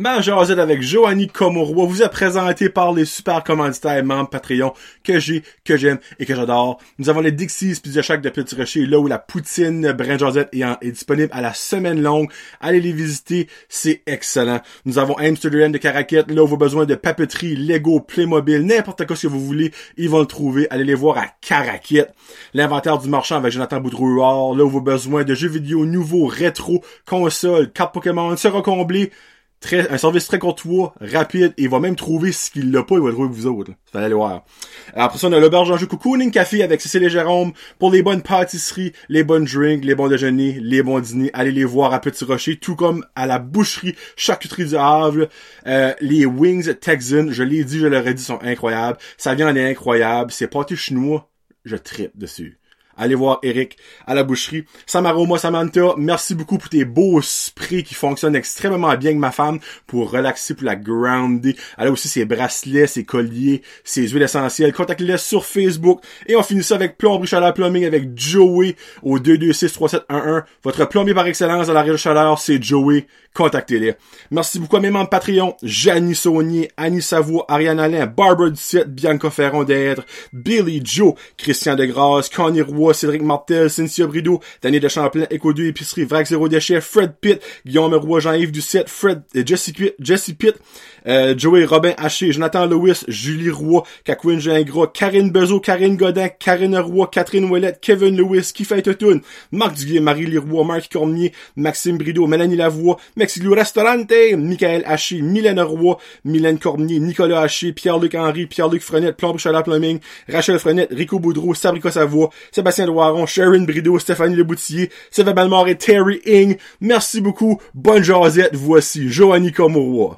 Ma jasette avec Joanie Comorois vous est présenté par les super commanditaires membres Patreon que j'ai, que j'aime et que j'adore. Nous avons les Dixies Pizza Shack de Petit Rocher, là où la poutine Brin Josette est, disponible à la semaine longue. Allez les visiter, c'est excellent. Nous avons Amsterdam de Caraquette, là où vous avez besoin de papeterie, Lego, Playmobil, n'importe quoi que vous voulez, ils vont le trouver. Allez les voir à Caraquette. L'inventaire du marchand avec Jonathan Boudrouard, là où vous avez besoin de jeux vidéo nouveaux, rétro, consoles, cartes Pokémon, sera comblé. Un service très courtois, rapide, il va même trouver ce qu'il l'a pas, il va le trouver vous autres. Fallait aller voir. Après ça, on a l'auberge en jeu Cocooning Café avec Cécile et Jérôme pour les bonnes pâtisseries, les bonnes drinks, les bons déjeuners, les bons dîners. Allez les voir à Petit Rocher, tout comme à la boucherie Charcuterie du Havre. Euh, les Wings Texan, je l'ai dit, je l'aurais dit, sont incroyables. Ça vient en est incroyable. C'est pâté chinois, je tripe dessus. Allez voir Eric à la boucherie. Samaroma Samantha, merci beaucoup pour tes beaux sprays qui fonctionnent extrêmement bien avec ma femme pour relaxer, pour la grounder. Elle a aussi ses bracelets, ses colliers, ses huiles essentielles. Contactez-les sur Facebook. Et on finit ça avec Plomberie Chaleur Plumbing avec Joey au 226-3711. Votre plombier par excellence à la région Chaleur, c'est Joey. Contactez-les. Merci beaucoup à mes membres Patreon. Janie Saunier, Annie Savoie, Ariane Alain, Barbara Ducette, Bianca Ferron Billy Joe, Christian Degrasse, Connie Roy, Cédric Martel, Cynthia Brideau, Daniel de Champlain, Éco 2 Épicerie, Vrac Zéro Déchet, Fred Pitt, Guillaume Roy, Jean-Yves Ducette, Fred, euh, Jesse, Pitt, Jesse Pitt, euh, Joey Robin Haché, Jonathan Lewis, Julie Roy, Kakwin Gingras, Karine Bezo, Karine Godin, Karine Roy, Catherine Ouellette, Kevin Lewis, Kifa Totoun, Marc Duguay, Marie Leroy, Marc Cormier, Maxime Brideau, Mélanie Lavoie, Mexiglo Restaurante, Michael Haché, Mylène Roy, Mylène Cormier, Nicolas Haché, Pierre-Luc Henry, Pierre-Luc Frenette, Plomb Chaleur Plumbing, Rachel Frenette, Rico Boudreau, Sabrica Savoie, Sébastien Loiron, Sharon Brideau, Stéphanie Leboutillier, Sylvain Balmore et Terry Ing. Merci beaucoup. Bonne jasette. Voici Joanie Comorois.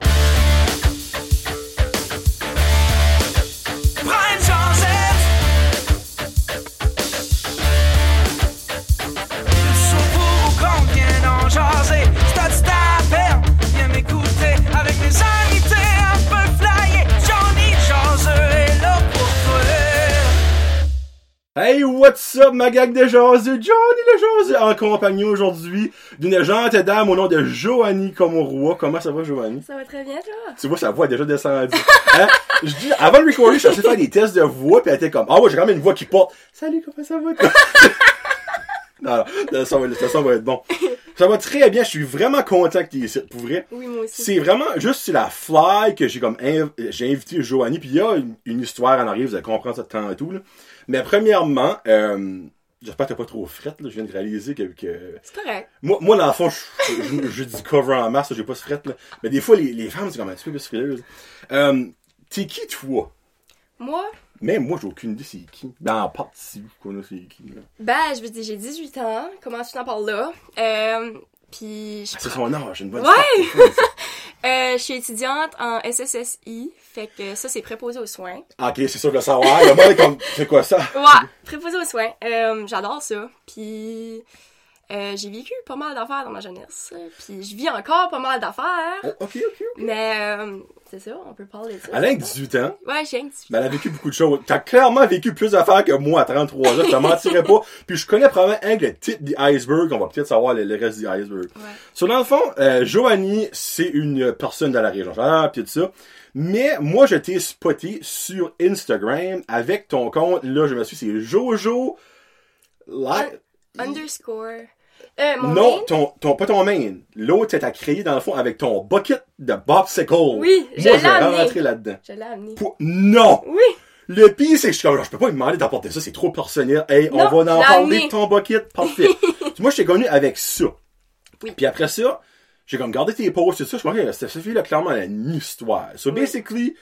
What's up, ma gang de jaseux? Johnny le jaseux en compagnie aujourd'hui d'une gentille dame au nom de Joanie Comorois. Comment ça va, Joanie? Ça va très bien, toi? Tu vois, sa voix est déjà descendue. Hein? Je dis, avant le recording, je suis faire des tests de voix, puis elle était comme, ah ouais, j'ai quand même une voix qui porte. Salut, comment ça va, toi? non, non, le son, va- le son va être bon. Ça va très bien, je suis vraiment content que tu es ici, pour vrai. Oui, moi aussi. C'est vraiment juste sur la fly que j'ai comme inv- j'ai invité Joanie, puis il y a une, une histoire en arrière, vous allez comprendre ça de temps et tout. Là. Mais premièrement, euh, j'espère que t'as pas trop frette, là, je viens de réaliser que, que... C'est correct. Moi, moi, dans le fond, je- je- du cover en masse, j'ai pas ce frette, là. Mais des fois, les, les femmes, c'est comme un petit peu plus frileuse. Euh, t'es qui, toi? Moi, Même moi, j'ai aucune idée c'est qui? Dans la partie, a c'est qui, là. ben, je veux dire, j'ai 18 ans. Comment tu t'en parles là? Euh, puis, je, C'est son âge, une bonne Ouais! euh, je suis étudiante en SSSI. Fait que ça, c'est préposé aux soins. Ah, ok, c'est sûr que le savoir. Le monde est comme, c'est quoi ça? Ouais, préposé aux soins. Euh, J'adore ça. Puis, euh, j'ai vécu pas mal d'affaires dans ma jeunesse. Puis, je vis encore pas mal d'affaires. Oh, ok, ok, ok. Mais, euh, c'est ça, on peut parler de ça. Elle a 18 ans. Ouais, j'ai un petit Mais elle a vécu beaucoup de choses. T'as clairement vécu plus d'affaires que moi à 33 ans, je te mentirais pas. Puis je connais probablement un le titre du iceberg, on va peut-être savoir le, le reste du iceberg. Ouais. So, dans le fond, euh, Joanie, c'est une personne de la région Chaleur, pis tout ça. Mais moi, je t'ai spoté sur Instagram avec ton compte. Là, je me suis, c'est Jojo... Live. underscore. Euh, mon Non, main? ton, ton, pas ton main. L'autre, t'as créé dans le fond avec ton bucket de Bobsicle. Oui, je Moi, je vais rentrer là-dedans. Je l'ai amené. Pour- Non! Oui! Le pire, c'est que je suis comme, je peux pas lui demander d'apporter ça, c'est trop personnel. Hey, Non, on va en parler de ton bucket. Parfait. Moi, je t'ai connu avec ça. Oui. Puis après ça, j'ai comme gardé tes posts et tout ça. Je me suis dit, cette fille-là, clairement, elle a une histoire. So, Oui. basically,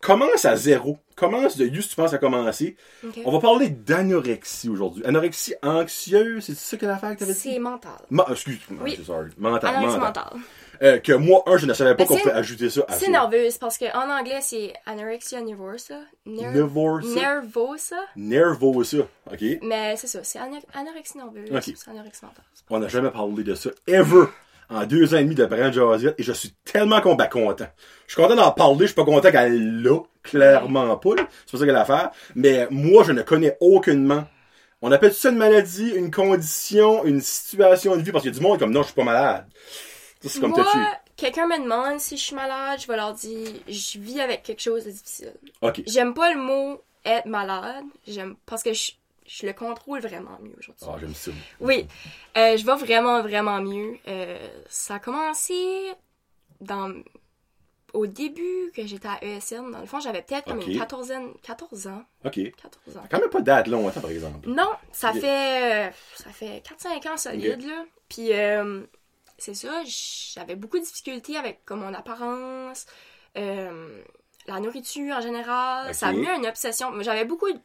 commence à zéro. Commence de juste, tu penses à commencer. On va parler d'anorexie aujourd'hui. Anorexie anxieuse, c'est ça que l'affaire que t'avais dit? C'est mental. Ma- excuse-moi, Oui. sorry. Mental, Anorexie mental. Euh, que moi, un, je ne savais pas Mais qu'on pouvait ajouter ça à C'est nerveuse parce qu'en anglais, c'est anorexia nervosa. Ner- Nervosa? Nervosa. Nervosa. OK? Mais c'est ça, c'est anor- anorexie nerveuse. Ok. C'est anorexie mentale. On n'a jamais parlé de ça, ever, en deux ans et demi de Brand Josiette, et je suis tellement ben, content. Je suis content d'en parler, je suis pas content qu'elle l'a, clairement pas, là. c'est pas ça qu'elle a à faire, mais moi, je ne connais aucunement. On appelle ça une maladie, une condition, une situation de vie, parce qu'il y a du monde comme, non, je suis pas malade. C'est comme Moi, quelqu'un me demande si je suis malade, je vais leur dire je vis avec quelque chose de difficile. Ok. J'aime pas le mot être malade, j'aime parce que je, je le contrôle vraiment mieux aujourd'hui. Ah, j'aime ça. Oui, euh, je vais vraiment, vraiment mieux. Euh, ça a commencé dans au début que j'étais à ESN. Dans le fond, j'avais peut-être comme Ok. une quatorzaine, 14 ans. Ok. 14 ans. Quand même pas de date longtemps, par exemple. Non, ça fait euh, ça fait 4-5 ans solide là. Puis euh, c'est ça, j'avais beaucoup de difficultés avec comme mon apparence, la nourriture en général. Ça a mis une obsession. J'avais beaucoup de-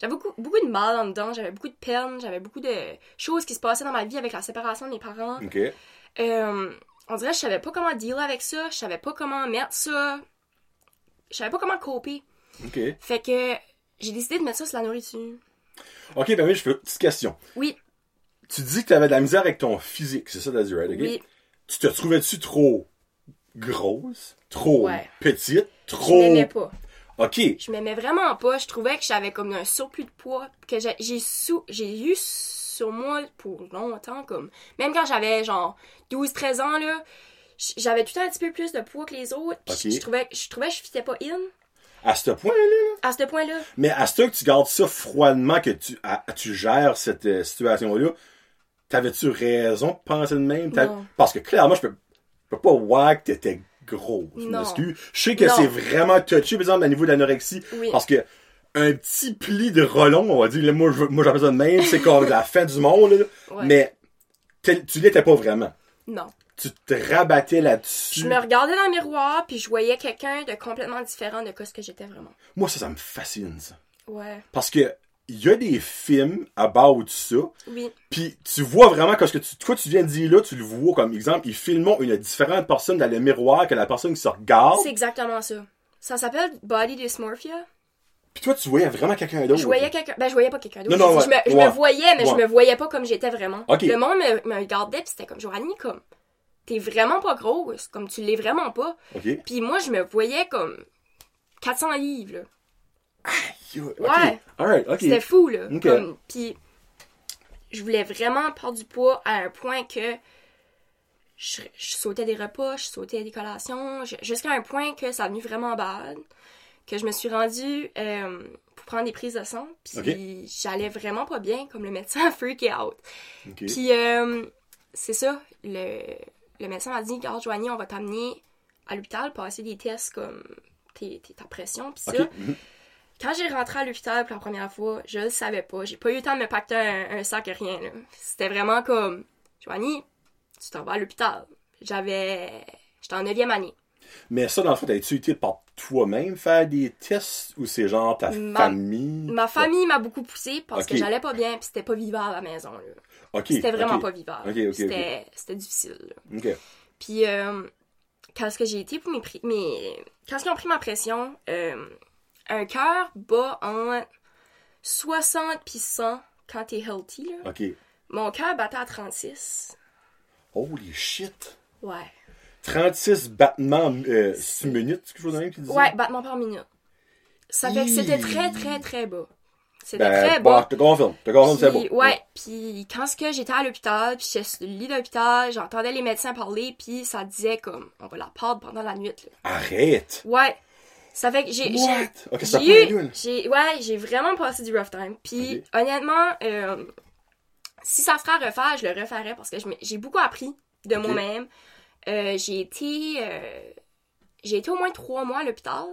j'avais beaucoup, beaucoup de mal en dedans, j'avais beaucoup de peine, j'avais beaucoup de choses qui se passaient dans ma vie avec la séparation de mes parents. Ok. Euh, on dirait que je savais pas comment dealer avec ça, je savais pas comment mettre ça, je savais pas comment coper. Ok. Fait que j'ai décidé de mettre ça sur la nourriture. Ok, ben oui, je fais une petite question. Oui, Tu dis que t'avais de la misère avec ton physique, c'est ça, t'as dit, right? Oui. Tu te trouvais-tu trop grosse? Trop Ouais. petite? Je Trop. m'aimais pas. Ok. Je m'aimais vraiment pas. Je trouvais que j'avais comme un surplus de poids que j'ai sous j'ai eu sur moi pour longtemps comme même quand j'avais genre 12 13 ans là, j'avais tout le temps un petit peu plus de poids que les autres. puis. Je trouvais je trouvais que je fitais pas in À ce point-là, à ce point-là. mais à ce que tu gardes ça froidement, que tu, à- tu gères cette euh, situation-là, t'avais-tu raison de penser de même? Parce que clairement, je peux, je peux pas voir que t'étais gros. Je Non. m'excuse. Je sais que c'est vraiment touché, par exemple, au niveau de l'anorexie. Oui. Parce que un petit pli de relon, on va dire, là, moi, j'appelle ça de même, c'est comme la fin du monde, là. Ouais. mais tu l'étais pas vraiment. Non. Tu te rabattais là-dessus. Je me regardais dans le miroir puis je voyais quelqu'un de complètement différent de ce que j'étais vraiment. Moi, ça, ça me fascine, ça. Ouais. Parce que il y a des films about ça, Oui. puis tu vois vraiment que ce que tu, quoi tu viens de dire là, tu le vois comme exemple, ils filment une différente personne dans le miroir que la personne qui se regarde, C'est exactement ça. Ça s'appelle body dysmorphia. puis toi tu voyais vraiment quelqu'un d'autre. Je voyais quelqu'un. Ben, je voyais pas quelqu'un d'autre. Non, non, Je, je ouais, me, je ouais. me voyais, mais je Ouais. me voyais pas comme j'étais vraiment. Le monde me, me regardait, puis c'était comme, Joanie, comme, t'es vraiment pas grosse, comme tu l'es vraiment pas. OK. Puis moi, je me voyais comme 400 livres, là. Ouais. C'était fou, là. Comme, puis je voulais vraiment perdre du poids à un point que je, je sautais des repas, je sautais des collations, jusqu'à un point que ça a devenu vraiment bad, que je me suis rendue euh, pour prendre des prises de sang, puis j'allais vraiment pas bien, comme le médecin a freaké out. Puis euh, c'est ça, le, le médecin m'a dit, regarde Joanie, on va t'amener à l'hôpital pour passer des tests comme tes, tes- ta pression, puis ça. Quand j'ai rentré à l'hôpital pour la première fois, je le savais pas. J'ai pas eu le temps de me pacter un, un sac, rien. là. C'était vraiment comme, Joanie, tu t'en vas à l'hôpital. J'avais... J'étais en neuvième année. Mais ça, dans le fond, t'as-tu été par toi-même faire des tests ou c'est genre ta Ma- famille? Ma famille m'a beaucoup poussé parce que j'allais pas bien puis c'était pas vivable à la maison. Là. OK. C'était vraiment pas vivable. C'était, c'était difficile. Puis euh, quand est-ce que j'ai été pour mes, pri- mes... Quand ils ont pris ma pression, euh, un cœur bat en 60 puis 100 quand t'es healthy. Là. OK. Mon cœur battait à 36. Holy shit. Ouais. 36 battements euh, sur minute, quelque chose de même qui disait? Ouais, battement par minute. Ça fait que c'était très, très, très bas. C'était Ben, très bon, bas. te confirme. Te confirme, c'est beau. ouais, puis quand ce que j'étais à l'hôpital, puis j'étais sur le lit d'hôpital, j'entendais les médecins parler, puis ça disait comme, on va la perdre pendant la nuit. là. Arrête. Ouais. Ça fait que j'ai... j'ai- What? Ok, ça j'ai ouais, j'ai vraiment passé du rough time. Puis honnêtement, euh, si ça serait à refaire, je le referais parce que j'ai beaucoup appris de moi-même. Euh, j'ai été, euh, j'ai été au moins trois mois à l'hôpital.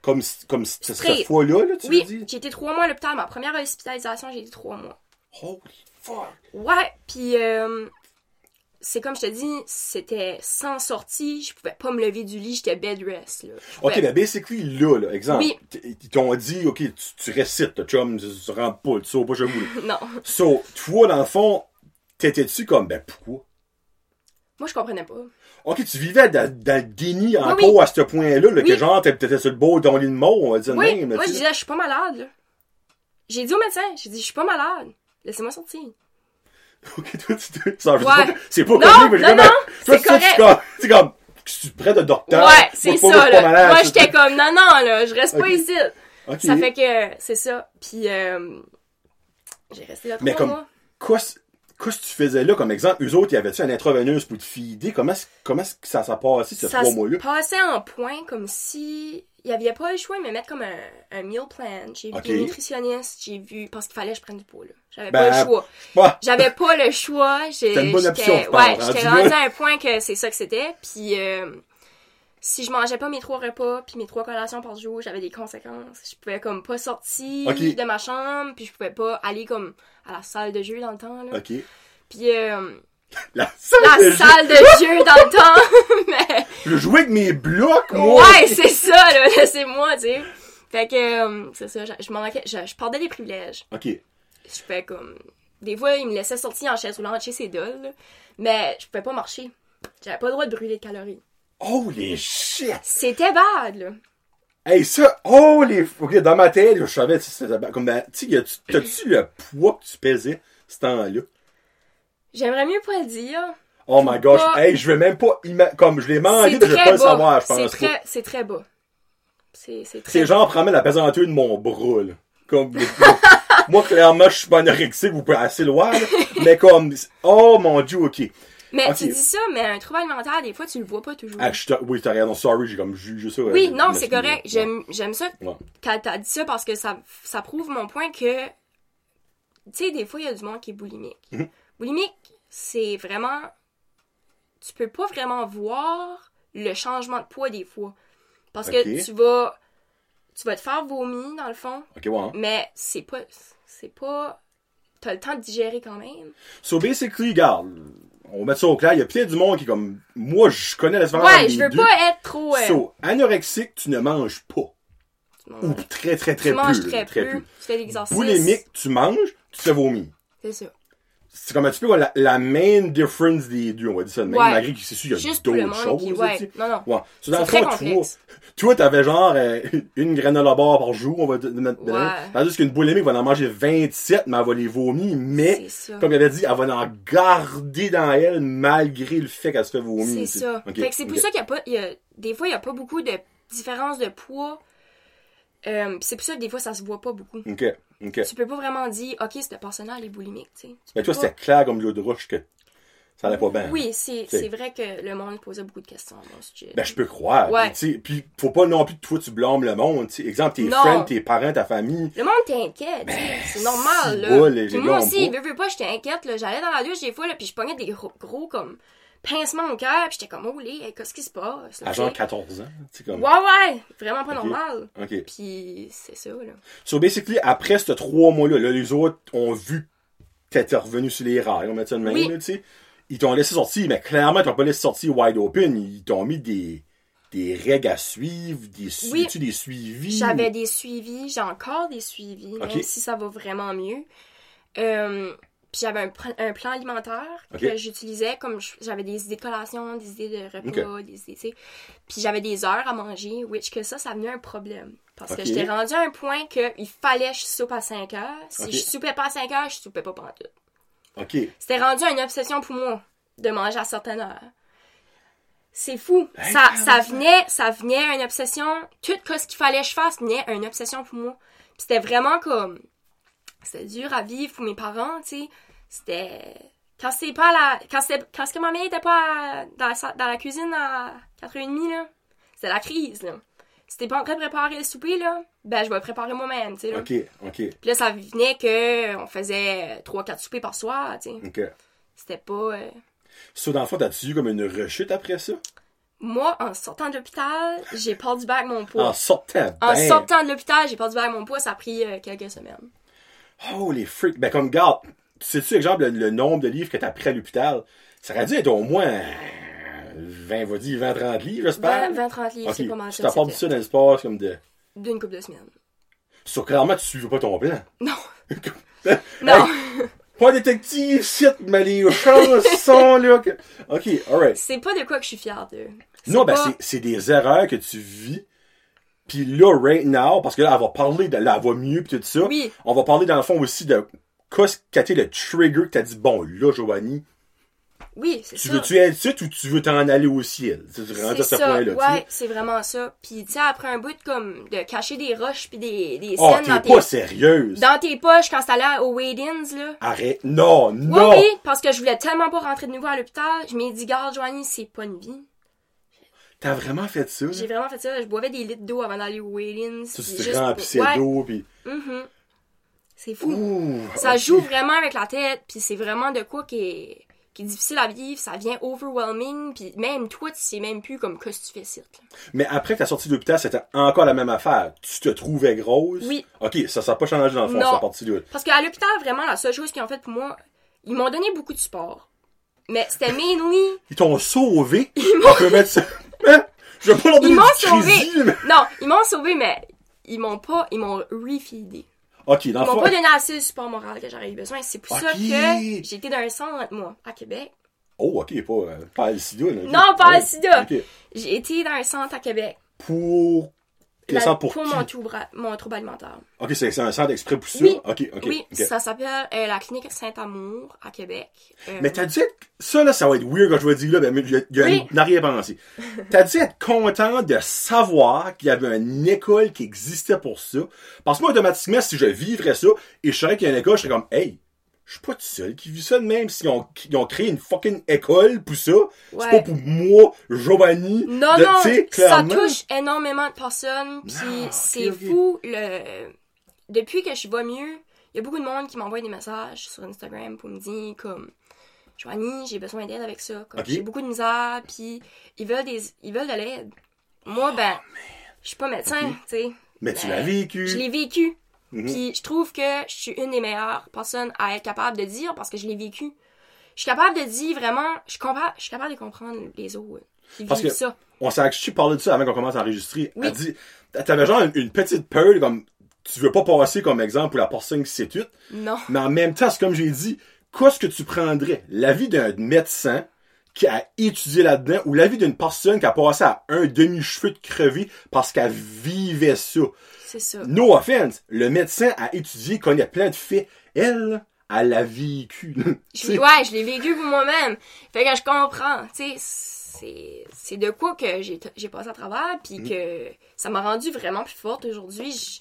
Comme, comme cette Straight. fois-là, là, tu Oui, dire? j'ai été trois mois à l'hôpital. Ma première hospitalisation, j'ai été trois mois. Holy fuck. Ouais, puis euh, c'est comme je te dis, c'était sans sortie. Je pouvais pas me lever du lit, j'étais bed rest. Là. Ok, ben basically, là, là, exemple, Oui. ils t'ont dit, ok, tu, tu récites, chum, tu, tu rentres pas, tu sors pas chez vous. Non, So, toi, dans le fond, t'étais-tu comme, ben pourquoi? moi je comprenais pas. Ok, tu vivais dans, dans le déni encore oui. à ce point-là, là, que genre, t'étais sur le de ton lit de mort, on va dire Oui, même. là, moi je sais. disais, je suis pas malade. là. J'ai dit au médecin, j'ai dit, je suis pas malade. Laissez-moi sortir. Ok, toi, tu te- ça, Ouais. c'est pas connu, mais non, non, c'est toi, tu- correct. comme- tu près de docteur. ouais, c'est ça, là. malade, Moi j'étais comme, non, non, là, je reste pas ici. Ça fait que, c'est ça. Puis, euh, j'ai resté là trois Mais comme- mois. Quoi, qu'est-ce que tu faisais là, comme exemple? Eux autres, y avait-tu un intraveineuse pour te fider? Comment, est-ce- comment ça s'est passé, ces ça trois se mois-là? passait en point comme si il y avait pas le choix de me mettre comme un, un meal plan. J'ai vu Ok. des nutritionnistes, j'ai vu parce qu'il fallait que je prenne du poids là. J'avais Ben, pas le choix. bah, J'avais pas le choix. J'ai- C'était une bonne j'étais- option, je pense, Ouais, rendu j'étais là. rendu à un point que c'est ça que c'était. Puis euh, si je mangeais pas mes trois repas puis mes trois collations par jour, j'avais des conséquences. Je pouvais comme pas sortir de ma chambre, puis je pouvais pas aller comme à la salle de jeu dans le temps. Là. OK. Puis euh, La salle la de jeu. salle de jeu dans le temps. Mais Je jouais avec mes blocs, moi! ouais, c'est ça là, c'est moi, tu sais. Fait que euh, c'est ça, je, je m'en manquais, je, je perdais des privilèges. OK. Je fais comme des fois il me laissait sortir en chaise roulante chez ses dolls, mais je pouvais pas marcher. J'avais pas le droit de brûler de calories. Holy shit! C'était bad là. Hey, ça, oh les. Ok, dans ma tête, je savais, comme, ben, tu sais, t'as-tu le poids que tu pesais, ce temps-là? J'aimerais mieux pas le dire. Oh my gosh, pas- hey, je vais même pas, comme, je l'ai C'est mais je vais pas le savoir, je C'est pense pas. très, c'est très bas. C'est, c'est très C'est genre, prends la pesanteur de mon bras, là. Comme, moi, clairement, je suis pas anorexique, vous pouvez assez loin, là, mais comme, oh mon dieu, ok. Mais tu dis ça, mais un trouble alimentaire, des fois, tu le vois pas toujours. Ah, je oui, t'as raison, sorry, j'ai comme jugé ça. oui, euh, non, c'est correct. J'aime, j'aime ça Ouais. quand t'as dit ça parce que ça, ça prouve mon point que, tu sais, des fois, il y a du monde qui est boulimique. Mhm. Boulimique, c'est vraiment, tu peux pas vraiment voir le changement de poids des fois. Parce que tu vas, tu vas te faire vomir, dans le fond, Ok, ouais. hein. mais c'est pas, c'est pas, t'as le temps de digérer quand même. So basically, regarde, on va mettre ça au clair, il y a peut-être du monde qui est comme, moi, je connais la différence Ouais, je veux deux. pas être trop, euh, So, anorexique, tu ne manges pas. Ou manges- très, très, très tu manges peu. très, là, très peu, tu fais l'exercice. Boulimique, tu manges, tu te vomir. C'est ça. C'est comme un petit peu la, la main difference des deux, on va dire ça de même, Ouais. malgré que c'est sûr, il y a d'autres choses. qui, ouais, non, non. Ouais. So, dans le fond, toi, complexe. toi, t'avais genre euh, une granola bar par jour, on va. Ouais. Tandis qu'une boulimique va en manger 27, mais elle va les vomir, mais, comme il avait dit, elle va en garder dans elle malgré le fait qu'elle se fait vomir. C'est ça. Fait que c'est pour ça qu'il y a pas, il y a, des fois, il y a pas beaucoup de différence de poids. Euh, c'est pour ça que des fois, ça se voit pas beaucoup. Ok, Tu peux pas vraiment dire, ok, cette personne-là, elle est boulimique, tu sais. Mais toi, c'était clair comme l'eau de roche que ça allait pas bien. Oui, c'est, vrai que le monde posait beaucoup de questions à mon sujet. Ben, je peux croire. Ouais. Puis, faut pas non plus que toi, tu blâmes le monde. Exemple, tes friends, tes parents, ta famille. Le monde t'inquiète, sais, c'est normal, là. les Puis moi aussi, veux, veux pas, j'étais inquiète, là. J'allais dans la douche des fois, là, puis je pognais des gros, gros comme, pincements au cœur, puis j'étais comme, oh, les, qu'est-ce qui se passe? À genre sais? 14 ans. tu sais, comme... Ouais, ouais, vraiment pas normal. OK. Puis c'est ça, là. So, basically, après ces trois mois-là, là, les autres ont vu que t'étais revenu sur les rails, on met ça de même, Oui. là, tu sais. Ils t'ont laissé sortir, mais clairement, ils t'ont pas laissé sortir wide open. Ils t'ont mis des, des règles à suivre, des, su- Oui. tu des suivis. J'avais des suivis, j'ai encore des suivis, même si ça va vraiment mieux. Euh, puis j'avais un, plan alimentaire que j'utilisais comme j'avais des idées de collation, des idées de repas, des idées, tu sais. Puis j'avais des heures à manger, which que ça, ça venait un problème. Parce que j'étais rendue à un point que il fallait que je soupe à 5 heures. Si je soupais pas à 5 heures, je soupais pas pendant tout. OK. C'était rendu une obsession pour moi de manger à certaines heures. C'est fou. Hey, ça, ça venait, ça venait une obsession. Tout ce qu'il fallait que je fasse venait une obsession pour moi. Puis c'était vraiment comme, c'était dur à vivre pour mes parents, tu sais. C'était, quand c'était pas la, quand c'était, quand ce que ma mère était pas à- dans, la, dans la cuisine à 4h30, là, c'était la crise, là. Si t'es pas en train de préparer le souper, là, ben, je vais le préparer moi-même, tu sais. OK. OK. Puis là, ça venait que on faisait 3-4 soupers par soir, tu sais. OK. C'était pas... euh, So, dans le fond, t'as-tu eu comme une rechute après ça? Moi, en sortant de l'hôpital, j'ai perdu back mon poids. En sortant, En ben, sortant de l'hôpital, j'ai perdu back mon poids. Ça a pris euh, quelques semaines. Oh, les freaks. Ben, comme, garde, sais-tu, exemple, le, le nombre de livres que t'as pris à l'hôpital? Ça aurait dû être au moins euh, 20, va dire 20, 30 livres, j'espère. 20-30 livres, Ok. c'est pas mal Tu ça. t'apportes ça dans l'espace comme de... D'une couple de semaines. Sur clairement, tu suivais pas ton plan. Non. Hey, Non. Pas détective, shit, mais les chansons, là. que- Ok, alright. C'est pas de quoi que je suis fière de. Non, ben, pas- c'est des erreurs que tu vis. Puis là, right now, parce que là, elle va parler de là, elle va mieux, pis tout ça. Oui. On va parler, dans le fond, aussi de qu'est-ce qu'a été le trigger que t'as dit, bon, là, Giovanni, Oui, c'est Tu ça. veux-tu être ici ou tu veux t'en aller au ciel? Tu es rendu à ce point-là, tu ouais, c'est vraiment ça. Puis, tu sais, après un bout, comme, de cacher des roches puis des, des Oh, scènes dans t'es pas sérieuse. dans tes poches quand t'allais au Wade-ins, là. Arrête. Non, Oui, non. oui, parce que je voulais tellement pas rentrer de nouveau à l'hôpital. Je m'ai dit, garde, Joanie, c'est pas une vie. T'as vraiment fait ça? J'ai vraiment fait ça. Je boivais des litres d'eau avant d'aller au Wade-ins. Tu puis te remplissais pour- ouais, d'eau, mhm. C'est fou. Ouh, Ça joue vraiment avec la tête, puis c'est vraiment de quoi qui est, qui est difficile à vivre. Ça vient overwhelming, puis même toi, tu sais même plus comme qu'est-ce que tu fais là. Mais après que t'as sorti de l'hôpital, c'était encore la même affaire. Tu te trouvais grosse? Oui. Ok, ça, ça n'a pas changé dans le fond, Non. cette partie-là. Parce qu'à l'hôpital, vraiment, la seule chose qu'ils ont fait pour moi, ils m'ont donné beaucoup de support. Mais c'était mainly. Ils t'ont sauvé? On peut mettre ça. Je pas leur donner Ils m'ont sauvé! Non, ils m'ont sauvé, mais ils m'ont pas. Ils m'ont refeedé. Ok, dans Ils m'ont pas donné assez de support moral que j'aurais eu besoin. C'est pour ça que j'ai été dans un centre, moi, à Québec. Oh, ok, pas, euh, pas là. ok. Non, pas le sida. ok. J'ai été dans un centre à Québec. Pour. La- centre pour, mon, trouble, mon trouble alimentaire. Ok, c'est un centre exprès pour ça? Oui. Ça s'appelle euh, la clinique Saint-Amour à Québec. Euh, Mais t'as dû être. Ça, là, ça va être weird quand je vais dire là, mais il y a, il y a Oui. une arrière-pensée. T'as dû être content de savoir qu'il y avait une école qui existait pour ça. Parce que moi, automatiquement, si je vivrais ça et je savais qu'il y a une école, je serais comme, hey, je suis pas tout seul qui vit ça de même. S'ils ont, ils ont créé une fucking école pour ça, c'est pas pour moi, Giovanni. Non, de- non, ça touche énormément de personnes, puis Ah, c'est fou. Le... Depuis que je vais mieux, il y a beaucoup de monde qui m'envoie des messages sur Instagram pour me dire comme Joanie, j'ai besoin d'aide avec ça. Comme. J'ai beaucoup de misère, puis ils veulent des ils veulent de l'aide. Moi, ben, je suis pas médecin, tu sais. Mais tu l'as vécu. Je l'ai vécu. Puis je trouve que je suis une des meilleures personnes à être capable de dire parce que je l'ai vécu. Je suis capable de dire vraiment, je, comprends, je suis capable de comprendre les autres qui Parce vivent que- ça. on s'est actually parlé de ça avant qu'on commence à enregistrer. Oui. Elle dit, t'avais genre une, une petite peur, comme, tu veux pas passer comme exemple pour la personne qui s'étude, Non. mais en même temps, c'est comme j'ai dit, qu'est-ce que tu prendrais? L'avis d'un médecin qui a étudié là-dedans ou l'avis d'une personne qui a passé à un demi-cheveu de crevé parce qu'elle vivait ça? C'est ça. No offense, le médecin a étudié, connaît plein de faits. Elle, elle l'a vécu. Je ouais, je l'ai vécu pour moi-même. Fait que je comprends. Tu sais, c'est, de quoi que j'ai, passé à travers, puis Mm. que ça m'a rendu vraiment plus forte aujourd'hui. Je,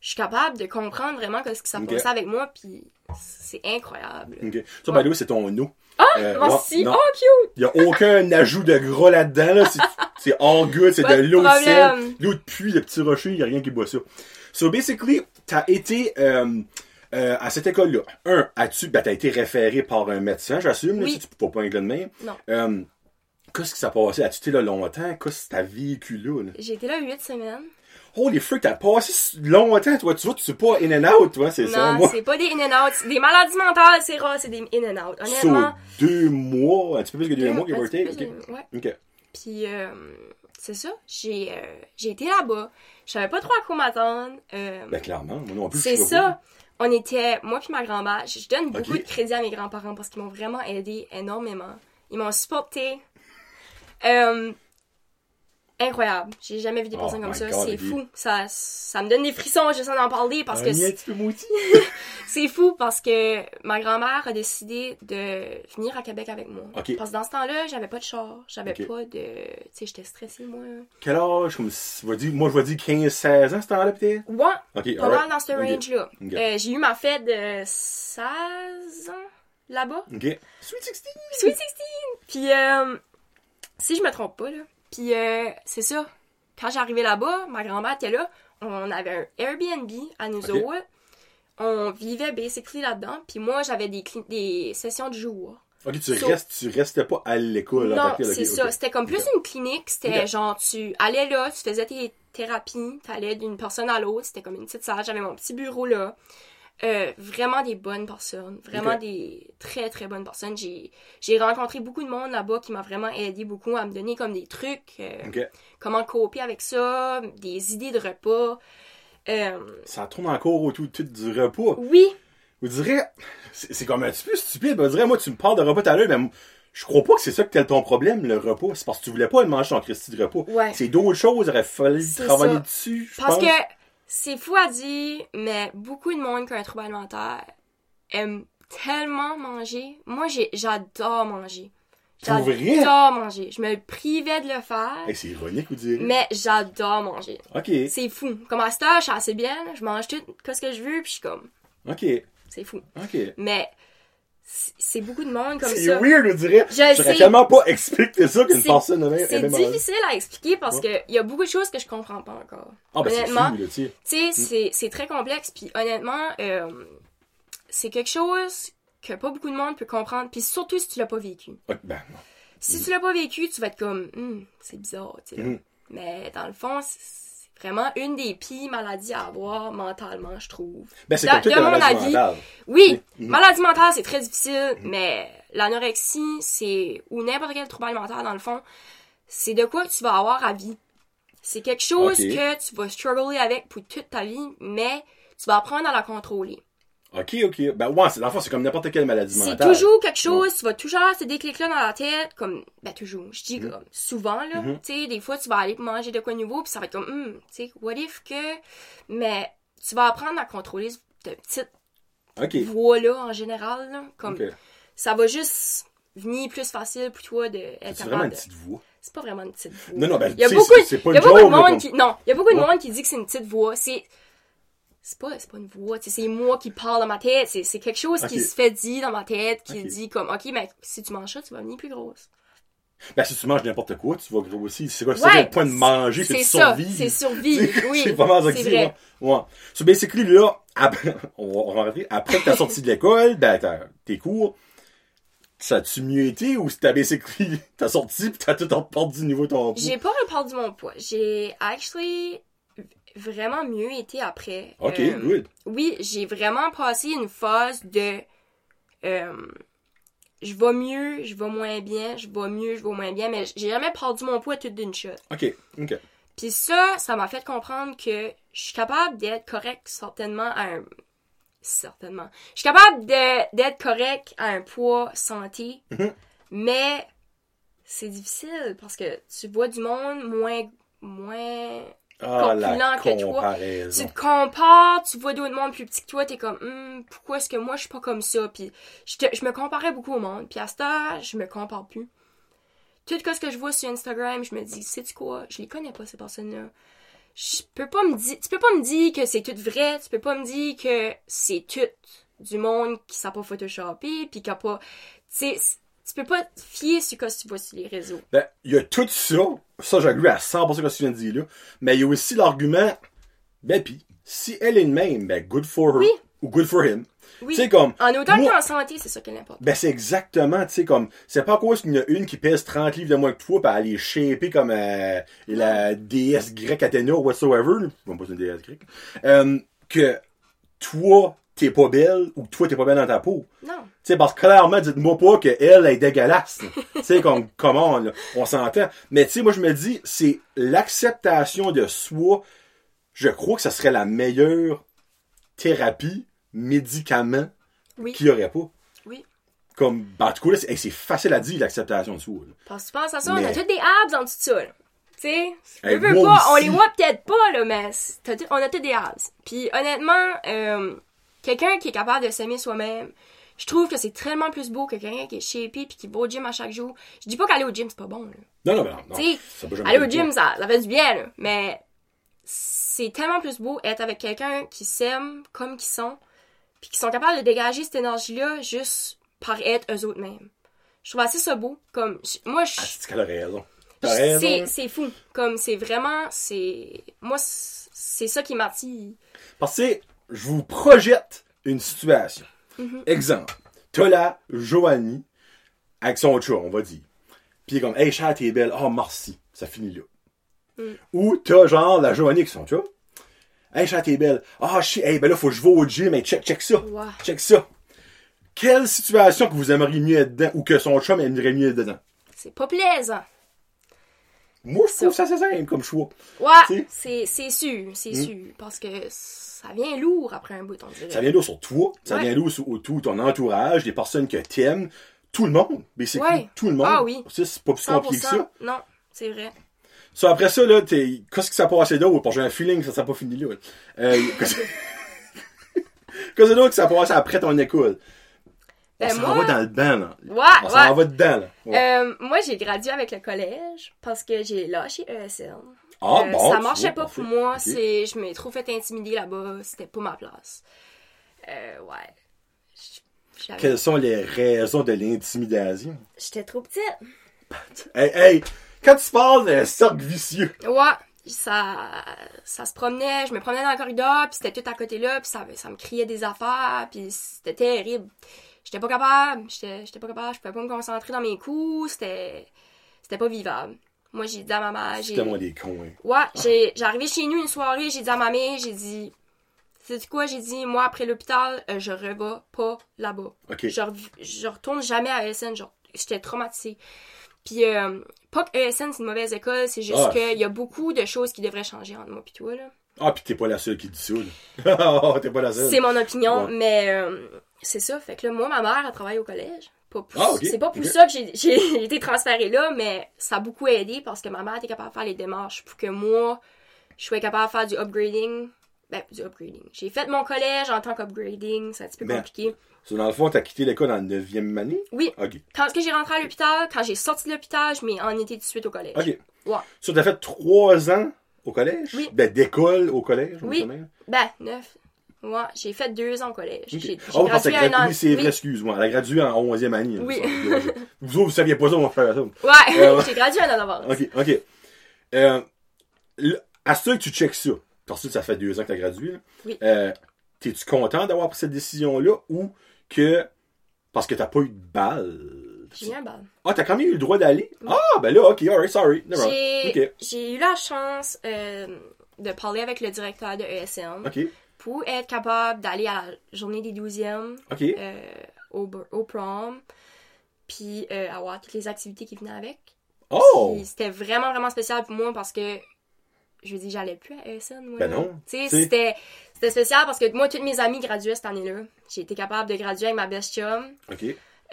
je suis capable de comprendre vraiment ce qui s'est passé avec moi, puis c'est incroyable. Ok. Ça, by the way, c'est ton eau. Ah, Euh, merci. ouais, non. Oh, cute! Il y a aucun ajout de gras là-dedans, là. C'est, all good, c'est de l'eau de sel, l'eau de puits, de petits rochers, il y a rien qui boit ça. So, basically, t'as été, euh, euh, à cette école-là. Un, as-tu, ben, t'as été référé par un médecin, j'assume, Oui. si tu peux pas un gars de même. Non. Euh, qu'est-ce qui s'est passé? As-tu été là longtemps? Qu'est-ce que t'as vécu là, là? J'ai été là huit semaines. Holy freak, t'as passé longtemps, toi, tu vois, tu sais pas in and out, toi, c'est ça, Non, moi. c'est pas des in and out. Des maladies mentales, c'est rare, c'est des in and out. So, Honnêtement. deux mois, un petit peu plus que deux deux- mois, give or take. ok. plus, ouais. Ok. Puis, euh, c'est ça. J'ai, euh, j'ai été là-bas. Je savais pas trop à quoi m'attendre. Euh, Ben, clairement, moi non plus. c'est ça. On était, moi puis ma grand-mère, je donne beaucoup de crédit à mes grands-parents parce qu'ils m'ont vraiment aidé énormément. Ils m'ont supporté. Euh, incroyable. J'ai jamais vu des Oh personnes comme ça. C'est fou. Ça, ça me donne des frissons juste en en parler parce que Un c'est- fou parce que ma grand-mère a décidé de venir à Québec avec moi. Ok. Parce que dans ce temps-là, j'avais pas de char, j'avais Ok. pas de, tu sais, j'étais stressée moi. Quel âge? Comme, si- je vais dire- moi, je vais dire 15-16 ans, ce temps-là, peut-être? Ouais, Ok, pas alright. mal dans ce range-là. Euh, j'ai eu ma fête de 16 ans là-bas. Ok. Sweet 16! Sweet 16! Puis, euh, si je me trompe pas, là. Puis, euh, c'est ça. Quand j'arrivais là-bas, ma grand-mère était là. On avait un Airbnb à nous Ok. autres. On vivait basically là-dedans. Puis moi, j'avais des, sessions du jour. Ok, tu So- restes, tu restais pas à l'école. Non, c'est ça. C'était comme plus une clinique. C'était genre, tu allais là, tu faisais tes thérapies, t'allais d'une personne à l'autre. C'était comme une petite salle. J'avais mon petit bureau là. Euh, vraiment des bonnes personnes. Vraiment des très, très bonnes personnes. J'ai j'ai rencontré beaucoup de monde là-bas qui m'a vraiment aidé beaucoup à me donner comme des trucs. euh. Comment copier avec ça, des idées de repas. Euh, Ça tourne encore autour tout du repas. oui, Vous direz, c'est comme un petit peu stupide. Vous direz, moi, tu me parles de repas tout à l'heure, mais je crois pas que c'est ça que t'es ton problème, le repas. C'est parce que tu voulais pas manger ton Christy de repas. Ouais. C'est d'autres choses, il aurait fallu travailler ça. dessus, Parce pense. que c'est fou à dire, mais beaucoup de monde qui a un trouble alimentaire aime tellement manger. Moi, j'adore manger. J'adore manger. Je me privais de le faire, Hey, c'est ironique, vous direz. mais j'adore manger. Ok, C'est fou. Comme à cette heure, je suis assez bien. Je mange tout ce que je veux, puis je suis comme, ok, c'est fou. ok. Mais c'est c'est beaucoup de monde comme C'est ça. weird, on dirait. Je Je sais. tellement pas expliquer ça qu'une C'est- personne même C'est difficile à expliquer parce que il y a beaucoup de choses que je comprends pas encore. Ah, ben c'est Honnêtement, tu sais. sais, c'est- c'est très complexe, puis honnêtement, euh, c'est quelque chose que pas beaucoup de monde peut comprendre, puis surtout si tu l'as pas vécu. Ben, non. Si tu l'as pas vécu, tu vas être comme, Hum, c'est bizarre, tu sais. Mhm. Mais dans le fond, c'est c'est vraiment une des pires maladies à avoir mentalement, je trouve. Ben, c'est comme de la mon avis, mentale. Oui, Mhm. maladie mentale, c'est très difficile, mais l'anorexie, c'est, ou n'importe quel trouble alimentaire, dans le fond, c'est de quoi que tu vas avoir à vie. C'est quelque chose que tu vas struggler avec pour toute ta vie, mais tu vas apprendre à la contrôler. Ok, ok. Ben, ouais, c'est, dans le fond, c'est comme n'importe quelle maladie C'est mentale. toujours quelque chose, tu vas toujours avoir ce déclic-là dans la tête, comme, ben toujours, je dis comme, souvent, là, Mhm. tu sais, des fois, tu vas aller manger de quoi de nouveau, puis ça va être comme, hum, tu sais, what if que, mais tu vas apprendre à contrôler cette petite voix-là, en général, là, comme, ça va juste venir plus facile pour toi de être C'est vraiment capable une de... petite voix? C'est pas vraiment une petite voix. Non, non, ben, il y a beaucoup, c'est- c'est pas il y a de monde comme- qui, non, il y a beaucoup de Ouais. monde qui dit que c'est une petite voix. C'est, c'est pas, pas une voix, c'est moi qui parle dans ma tête. C'est, quelque chose qui se fait dire dans ma tête, qui dit comme, ok, mais si tu manges ça, tu vas venir plus grosse. Ben, si tu manges n'importe quoi, tu vas grossir. C'est quoi, c'est Ouais, le point de manger, c'est de C'est survie, C'est- oui. C'est mal ça que c'est ouais. Ouais. So, basically, là, après, on va, on va rentrer. Après que t'as sorti de l'école, ben, t'as, tes cours, ça a-tu mieux été ou si t'as basically, t'as sorti pis t'as tout perdu du niveau de ton poids? J'ai pas reperdu mon poids. J'ai actually vraiment mieux été après. Ok, Euh, good. Oui, j'ai vraiment passé une phase de euh, je vais mieux, je vais moins bien, je vais mieux, je vais moins bien, mais j'ai jamais perdu mon poids tout d'une shot. Ok, ok. Puis ça, ça m'a fait comprendre que je suis capable d'être correct certainement à un certainement. Je suis capable d'être correct à un poids santé, Mhm. mais c'est difficile parce que tu vois du monde moins moins Ah, Corpulent que toi. tu te compares, tu vois d'autres mondes plus petits que toi, t'es comme, Hum, pourquoi est-ce que moi je suis pas comme ça? Puis je, te- je me comparais beaucoup au monde, puis à cette heure, je me compare plus. Tout ce que je vois sur Instagram, je me dis, sais-tu quoi? Je les connais pas, ces personnes-là. Je peux pas me dire, tu peux pas me dire que c'est tout vrai, tu peux pas me dire que c'est tout du monde qui sait pas photoshopper, puis qui a pas, tu sais, tu peux pas te fier sur ce que tu vois sur les réseaux. Ben, il y a tout ça. Ça, j'agree à 100% ce que tu viens de dire là. Mais il y a aussi l'argument, ben pis, si elle est de même, ben good for her. Oui. Ou good for him. Oui. Comme. En autant qu'en santé, c'est ça qui importe. Ben, c'est exactement, tu sais, comme, c'est pas cause qu'il y en a une qui pèse 30 livres de moins que toi, pis elle est shapée comme euh, la déesse grecque Athéna ou whatsoever, bon, pas une déesse grecque, euh, que toi, t'es pas belle, ou que toi, t'es pas belle dans ta peau. Non. Tu sais, parce que clairement, dites-moi pas qu'elle est dégueulasse. Tu sais, comme, comment, on s'entend. Mais tu sais, moi, je me dis, c'est l'acceptation de soi, je crois que ça serait la meilleure thérapie, médicament Oui. qu'il y aurait pas. Oui. Comme, ben, en tout cas, c'est hey, facile à dire, l'acceptation de soi. Parce que tu penses à ça, on a tous des abs en dessous de ça, là. Tu sais, Hey, on les voit peut-être pas, là, mais on a tous des abs. Puis honnêtement, euh, quelqu'un qui est capable de s'aimer soi-même, je trouve que c'est tellement plus beau que quelqu'un qui est shapé puis qui va au gym à chaque jour. Je dis pas qu'aller au gym, c'est pas bon, là. Non, non, non, non. Ça peut aller au gym, ça, ça fait du bien, là. Mais c'est tellement plus beau être avec quelqu'un qui s'aime comme qu'ils sont, puis qui sont capables de dégager cette énergie-là juste par être eux autres mêmes. Je trouve assez ça beau. Comme, moi, je, Ah, c'est qu'elle a raison. C'est, fou. Comme, c'est vraiment, c'est, moi, c'est c'est ça qui m'attire. Parce que, je vous projette une situation. Mm-hmm. Exemple. T'as la Joanie avec son chat, on va dire. Puis il est comme, hey, chat, t'es belle. Oh, merci. Ça finit là. Mm. Ou t'as genre la Joanie avec son chat. Hey, chat, t'es belle. Ah, je sais, hey, ben là, faut que je vais au gym. Hey, check, check ça. Check ça. Quelle situation que vous aimeriez mieux être dedans ou que son chum aimerait mieux être dedans? C'est pas plaisant. Moi, je trouve ça assez simple comme choix. Ouais, c'est, c'est sûr, c'est sûr. Parce que ça vient lourd après un bout, on dirait. Ça vient d'où sur toi, ça Ouais. vient d'où sur tout ton entourage, les personnes que t'aimes, tout le monde. Mais c'est Ouais. tout le monde. Ah oui. C'est pas plus compliqué que 100%. ça. Non, c'est vrai. Ça, après ça, là, t'es, qu'est-ce qui s'est passé d'autre? Parce que j'ai un feeling que ça s'est pas fini là. Euh, qu'est-ce qu'est-ce d'autre qui s'est passé après ton école? On s'en moi- va dans le bain, là. Ouais, On s'en ouais. va dedans, là. Ouais. Euh, moi, j'ai gradué avec le collège parce que j'ai lâché ESN. Ah, Euh, bon. ça marchait vois, pas pour moi. C'est, je m'ai trop fait intimider là-bas. C'était pas ma place. Euh, ouais. Quelles sont les raisons de l'intimidation? J'étais trop petite. Hey, hey! Quand tu parles d'un cercle vicieux, Ouais. Ça, ça se promenait, je me promenais dans le corridor, puis c'était tout à côté là, puis ça, ça me criait des affaires, puis c'était terrible. J'étais pas capable, j'étais j'étais pas capable, je pouvais pas me concentrer dans mes coups, c'était c'était pas vivable. Moi, j'ai dit à ma mère, j'ai tellement des cons, hein. Ouais, j'ai j'ai arrivé chez nous une soirée, j'ai dit à ma mère, j'ai dit c'est quoi, j'ai dit moi après l'hôpital, euh, je revais pas là-bas. Ok. Je, rev- je retourne jamais à ESN, genre j'étais traumatisée. Puis euh, pas que ESN c'est une mauvaise école, c'est juste Ah. qu'il y a beaucoup de choses qui devraient changer entre moi et toi là. Ah, pis t'es pas la seule qui dit ça, là. Ah, t'es pas la seule. C'est mon opinion, Ouais. mais euh, c'est ça. Fait que là, moi, ma mère, elle travaille au collège. Pas pour- Ah, C'est pas pour ça que j'ai- été transférée là, mais ça a beaucoup aidé parce que ma mère était capable de faire les démarches pour que moi, je sois capable de faire du upgrading. Ben, du upgrading. J'ai fait mon collège en tant qu'upgrading, c'est un petit peu Ben. compliqué. Dans le fond, t'as quitté l'école en 9e année? Oui. Ok. Quand est-ce que j'ai rentré à l'hôpital, quand j'ai sorti de l'hôpital, je m'ai en été tout de suite au collège. Ok. Ouais. T'as fait trois ans au collège? Oui. Ben, d'école au collège? Oui. Ben, neuf. Ouais, j'ai fait deux ans au collège. Ok. J'ai j'ai Oh, gradué un an. Oui, c'est vrai, excuse-moi. Elle a gradué en 11e année. Oui. Vous autres, vous saviez pas ça, mon frère. ça. Ouais, Euh, j'ai gradué un an d'avance. Ok, ok. Euh, à ce que tu checkes ça, parce que ça fait deux ans que t'as gradué, là, Oui. euh, t'es-tu content d'avoir pris cette décision-là ou que parce que t'as pas eu de balle? J'ai eu un bal. Ah, t'as quand même eu le droit d'aller? Ah, ben là, ok, alright, sorry. J'ai eu la chance euh, de parler avec le directeur de ESN ok, pour être capable d'aller à la journée des 12e ok. euh, au, prom, puis euh, avoir toutes les activités qui venaient avec. Oh! C'était vraiment, vraiment spécial pour moi parce que, je veux dire, j'allais plus à ESN. Moi, Ben non. Tu sais, T'sais. c'était c'était spécial parce que moi, tous mes amis graduaient cette année-là. J'ai été capable de graduer avec ma best chum. Ok.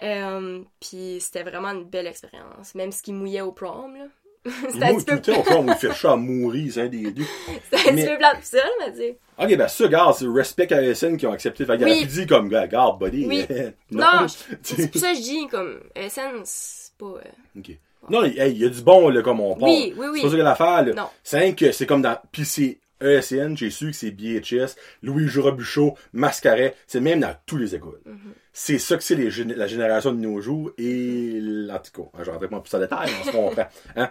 Euh, puis c'était vraiment une belle expérience. Même ce qui mouillait au prom, là. Moi, un tout petit peu le temps, on me fait chaud à mourir, c'est un des deux. C'était un Mais- petit peu plate ça, mais tu sais. Ok, ben ça, gars, c'est respect à SN qui ont accepté. Fait qu'il Oui. dire comme, gars, garde, buddy. Oui. non. C'est pour ça que je dis, comme, ESN, c'est pas... euh, Ok. Non, hey, il y a du bon, là, comme on parle. Oui, oui, oui. C'est pas ça que l'affaire, là. Non. C'est que c'est comme dans. Puis c'est ESN, j'ai su que c'est BHS, Louis Jura-Buchot, Mascaret, c'est même dans toutes les écoles. Mm-hmm. C'est ça que c'est la génération de nos jours et l'antico. Je rentrerai pas plus en détail, on se comprend. Hein?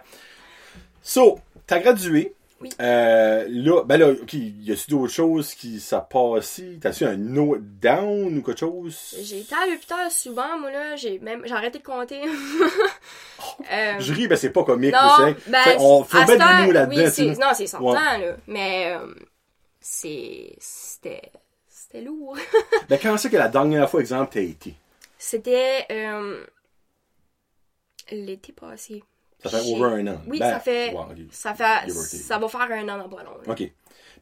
So, t'as gradué. Oui. Euh, là, ben là, ok, y a-tu d'autres choses qui ça passé? T'as-tu un note down ou quelque chose? J'ai été à l'hôpital souvent, moi, là. J'ai même... J'ai arrêté de compter. Euh, Je ris, ben c'est pas comique, non, c'est- ben, on fait heure, du mot là-dedans, oui. Non, c'est sortant, Ouais. là. Mais, euh, c'est... C'était... C'était lourd. Ben quand c'est que la dernière fois, exemple, t'as été? C'était... euh, L'été passé. Ça fait over un an. Oui, Ben, ça fait... Ça fait... Ça va faire un an long, là. OK.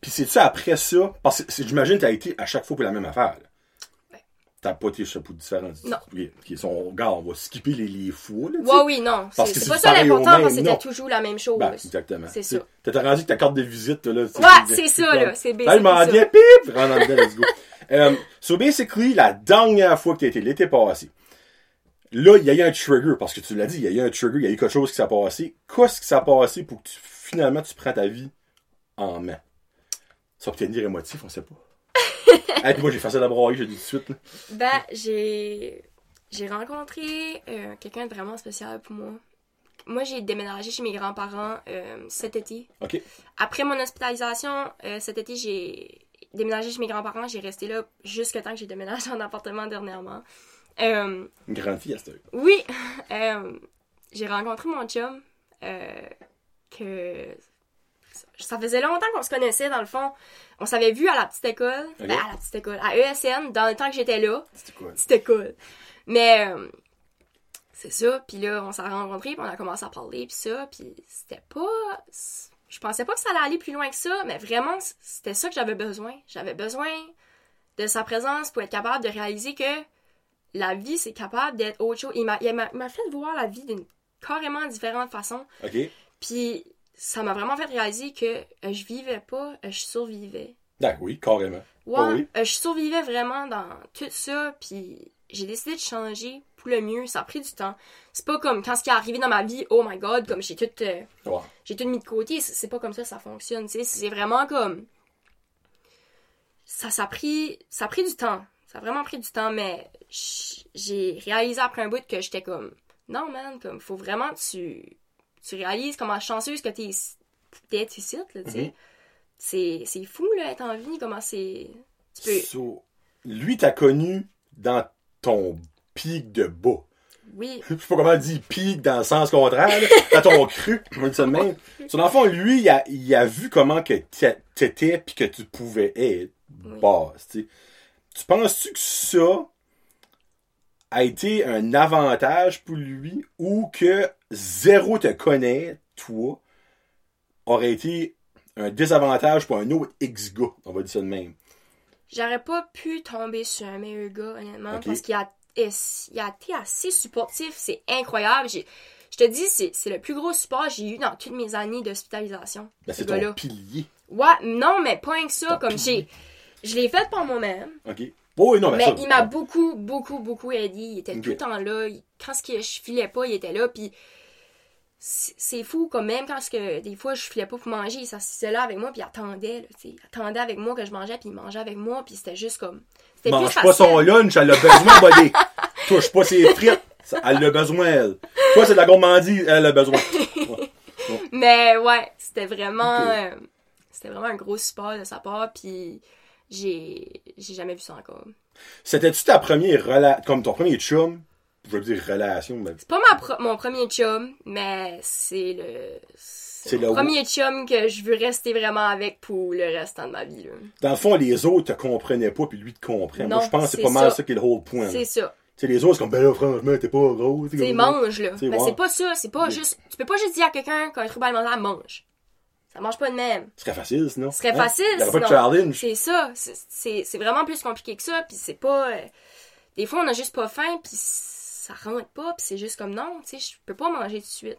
Puis c'est-tu après ça? Parce que c'est- j'imagine que t'as été à chaque fois pour la même affaire. là. T'as pas été chapeaux différents. Non. Oui, qui sont, regarde, on va skipper les, les fois, là, tu. Ouais, oui, non. C'est c'est c'est pas ça l'important parce que c'était toujours la même chose. Ben, exactement. C'est Tu ça. T'as rendu ta carte de visite, là. tu Ouais, tu- c'est ça, comme- là. C'est Là, il m'en vient, pip! Rentre dans dedans, let's go. Um, so, basically, la dernière fois que t'as été, l'été passé, là, il y a eu un trigger, parce que tu l'as dit, il y a eu un trigger, il y a eu quelque chose qui s'est passé. Qu'est-ce qui s'est passé pour que tu, finalement, tu prends ta vie en main? Ça peut être émotif, on sait pas. hey, puis moi, j'ai fait ça d'abord, j'ai dit tout de suite, là. Ben, j'ai j'ai rencontré euh, quelqu'un de vraiment spécial pour moi. Moi, j'ai déménagé chez mes grands-parents euh, cet été. OK. Après mon hospitalisation, euh, cet été, j'ai déménagé chez mes grands-parents. J'ai resté là jusqu'à temps que j'ai déménagé en appartement dernièrement. Euh, Une grande fille à cette oui, euh, j'ai rencontré mon chum euh, que ça faisait longtemps qu'on se connaissait dans le fond. On s'avait vu à la petite école, ben, à la petite école, à ESN, dans le temps que j'étais là. C'était quoi? C'était cool. Mais euh, c'est ça, puis là on s'est rencontrés, puis on a commencé à parler puis ça, puis c'était pas je pensais pas que ça allait aller plus loin que ça, mais vraiment c'était ça que j'avais besoin. J'avais besoin de sa présence pour être capable de réaliser que la vie c'est capable d'être autre chose. Il m'a fait voir la vie d'une carrément différente façon, OK. puis ça m'a vraiment fait réaliser que euh, je vivais pas, euh, je survivais. Ah, oui, carrément. Ouais, oui. euh, je survivais vraiment dans tout ça, puis j'ai décidé de changer pour le mieux. Ça a pris du temps. C'est pas comme quand ce qui est arrivé dans ma vie, oh my god, comme j'ai tout, Ouais. j'ai tout mis de côté. C'est pas comme ça que ça fonctionne. C'est vraiment comme. Ça, ça a pris, ça a pris du temps. Ça a vraiment pris du temps, mais j'ai réalisé après un bout que j'étais comme, non man, comme, faut vraiment que tu, tu réalises comment chanceuse que t'es, d'être ici, là, tu sais. Mhm. C'est, c'est fou, là, être en vie, comment c'est. Tu peux. So, lui, t'as connu dans ton pic de bas. Oui, Je sais pas comment on dit pic dans le sens contraire, dans ton cru, on dire ça de même. So, dans le fond, lui, il a, il a vu comment que t'a- t'étais puis que tu pouvais être Oui. basse, tu sais. Tu penses-tu que ça a été un avantage pour lui ou que zéro te connaît, toi, aurait été un désavantage pour un autre X-gars, on va dire ça de même. j'aurais pas pu tomber sur un meilleur gars, honnêtement, parce qu'il a, il a été assez supportif, c'est incroyable. J'ai- Je te dis, c'est c'est le plus gros support que j'ai eu dans toutes mes années d'hospitalisation. Ben, ce c'est ton pilier. Ouais, non, mais pas rien que ça, Ton comme pilier. j'ai. Je l'ai fait par moi-même. OK. Oh, oui, non, mais, Mais ça, il m'a beaucoup, beaucoup, beaucoup aidé. Il était tout le temps là. Quand ce que je filais pas, il était là. Puis c'est fou, quand même, quand que des fois je filais pas pour manger, il s'assisait là avec moi, puis il attendait. Là, il attendait avec moi que je mangeais, puis il mangeait avec moi, puis c'était juste comme. Plus Mange pas son lunch, elle a besoin, buddy. Touche pas ses frites. Elle a besoin, elle. Toi, c'est de la gourmandise, elle a besoin. Mais ouais, c'était vraiment. Euh, c'était vraiment un gros support de sa part, puis j'ai j'ai jamais vu ça encore. C'était-tu ta première rela... comme ton premier chum? Je veux dire relation, mais C'est pas ma pro- mon premier chum, mais c'est le. C'est premier chum que je veux rester vraiment avec pour le restant de ma vie. Là. dans le fond, les autres te comprenaient pas, puis lui te comprend. Moi, je pense que c'est pas mal ça. ça qui est le whole point. C'est ça. Tu sais, les autres, c'est comme, ben là, franchement, t'es pas gros. C'est mange, là. Mais ouais. c'est pas ça. C'est pas juste. Tu peux pas juste dire à quelqu'un qu'un trouble alimentaire mange. Ça mange pas de même. Ce serait facile, sinon. Ce serait Hein? facile. Il y pas de challenge. C'est ça. C'est- vraiment plus compliqué que ça. Puis c'est pas. euh, Des fois, on a juste pas faim, puis ça rentre pas, puis c'est juste comme non, tu sais, je peux pas manger tout de suite.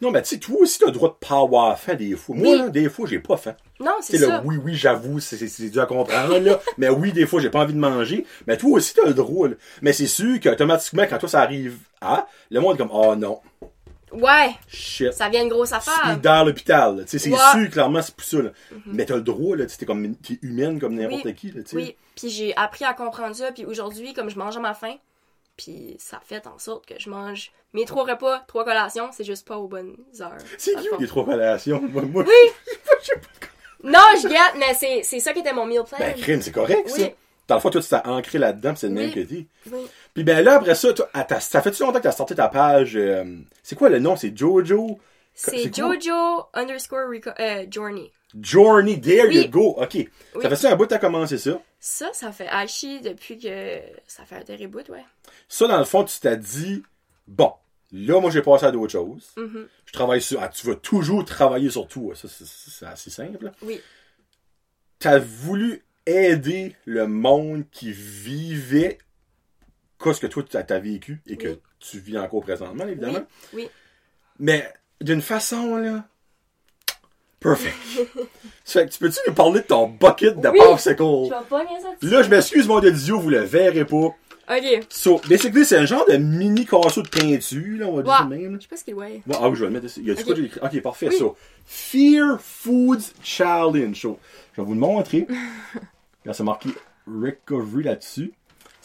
Non, mais tu sais, toi aussi, t'as le droit de pas avoir faim des fois. Moi, Oui. là, des fois, j'ai pas faim. Non, c'est ça. là, oui, oui, j'avoue, c'est dur à comprendre, là. mais oui, des fois, j'ai pas envie de manger. Mais toi aussi, t'as le droit, là. Mais c'est sûr qu'automatiquement, quand toi, ça arrive à, le monde est comme, oh non, Ouais, shit. ça vient une grosse Je suis affaire. dans l'hôpital. Tu sais, c'est Ouais. sûr, clairement, c'est pour ça, là. Mais t'as le droit, là. Tu t'es comme, t'es humaine comme n'importe Oui. qui, là, tu sais. Oui, puis j'ai appris à comprendre ça, puis aujourd'hui, comme je mange à ma faim, puis ça fait en sorte que je mange mes trois repas, trois collations, c'est juste pas aux bonnes heures. C'est fond. les trois relations. Moi, moi, Non, je gâte, mais c'est, ça qui était mon meal plan. ben, crime, c'est correct, Oui. ça. Dans le fond, toi, tu t'es ancré là-dedans, pis c'est le même Oui. que t'es. Oui. Puis ben là, après ça, toi, à ta- ça fait-tu longtemps que t'as sorti ta page, euh, c'est quoi le nom? C'est Jojo? C'est quoi? Jojo underscore euh, Journey. Journey, there Oui. you go. OK. Ça fait ça un bout que t'as commencé ça? Ça, ça fait hachi depuis que ça fait un terrible bout, ouais. Ça, dans le fond, tu t'as dit, bon, là, moi, j'ai passé à d'autres choses. Mhm. Je travaille sur, ah, tu vas toujours travailler sur tout. Ça, c'est- c'est assez simple. Oui. T'as voulu aider le monde qui vivait qu'est-ce que toi, t'as t'as vécu et que Oui. tu vis encore présentement, évidemment. Oui. Oui. Mais d'une façon, là. Perfect. Fait que tu peux-tu nous parler de ton bucket de Oui. popsicle? Je. Là, je m'excuse, mon audio, vous le verrez pas. Ok. So, basically, c'est un genre de mini casseau de peinture, là, on va dire même. Je sais pas ce qu'il ouais. Bon, ah oui, je vais le mettre ici. Il y a du Ok. quoi, j'ai écrit? Ok, parfait, Oui. ça. Fear Foods Challenge. So, je vais vous le montrer. Là, c'est marqué Recovery là-dessus.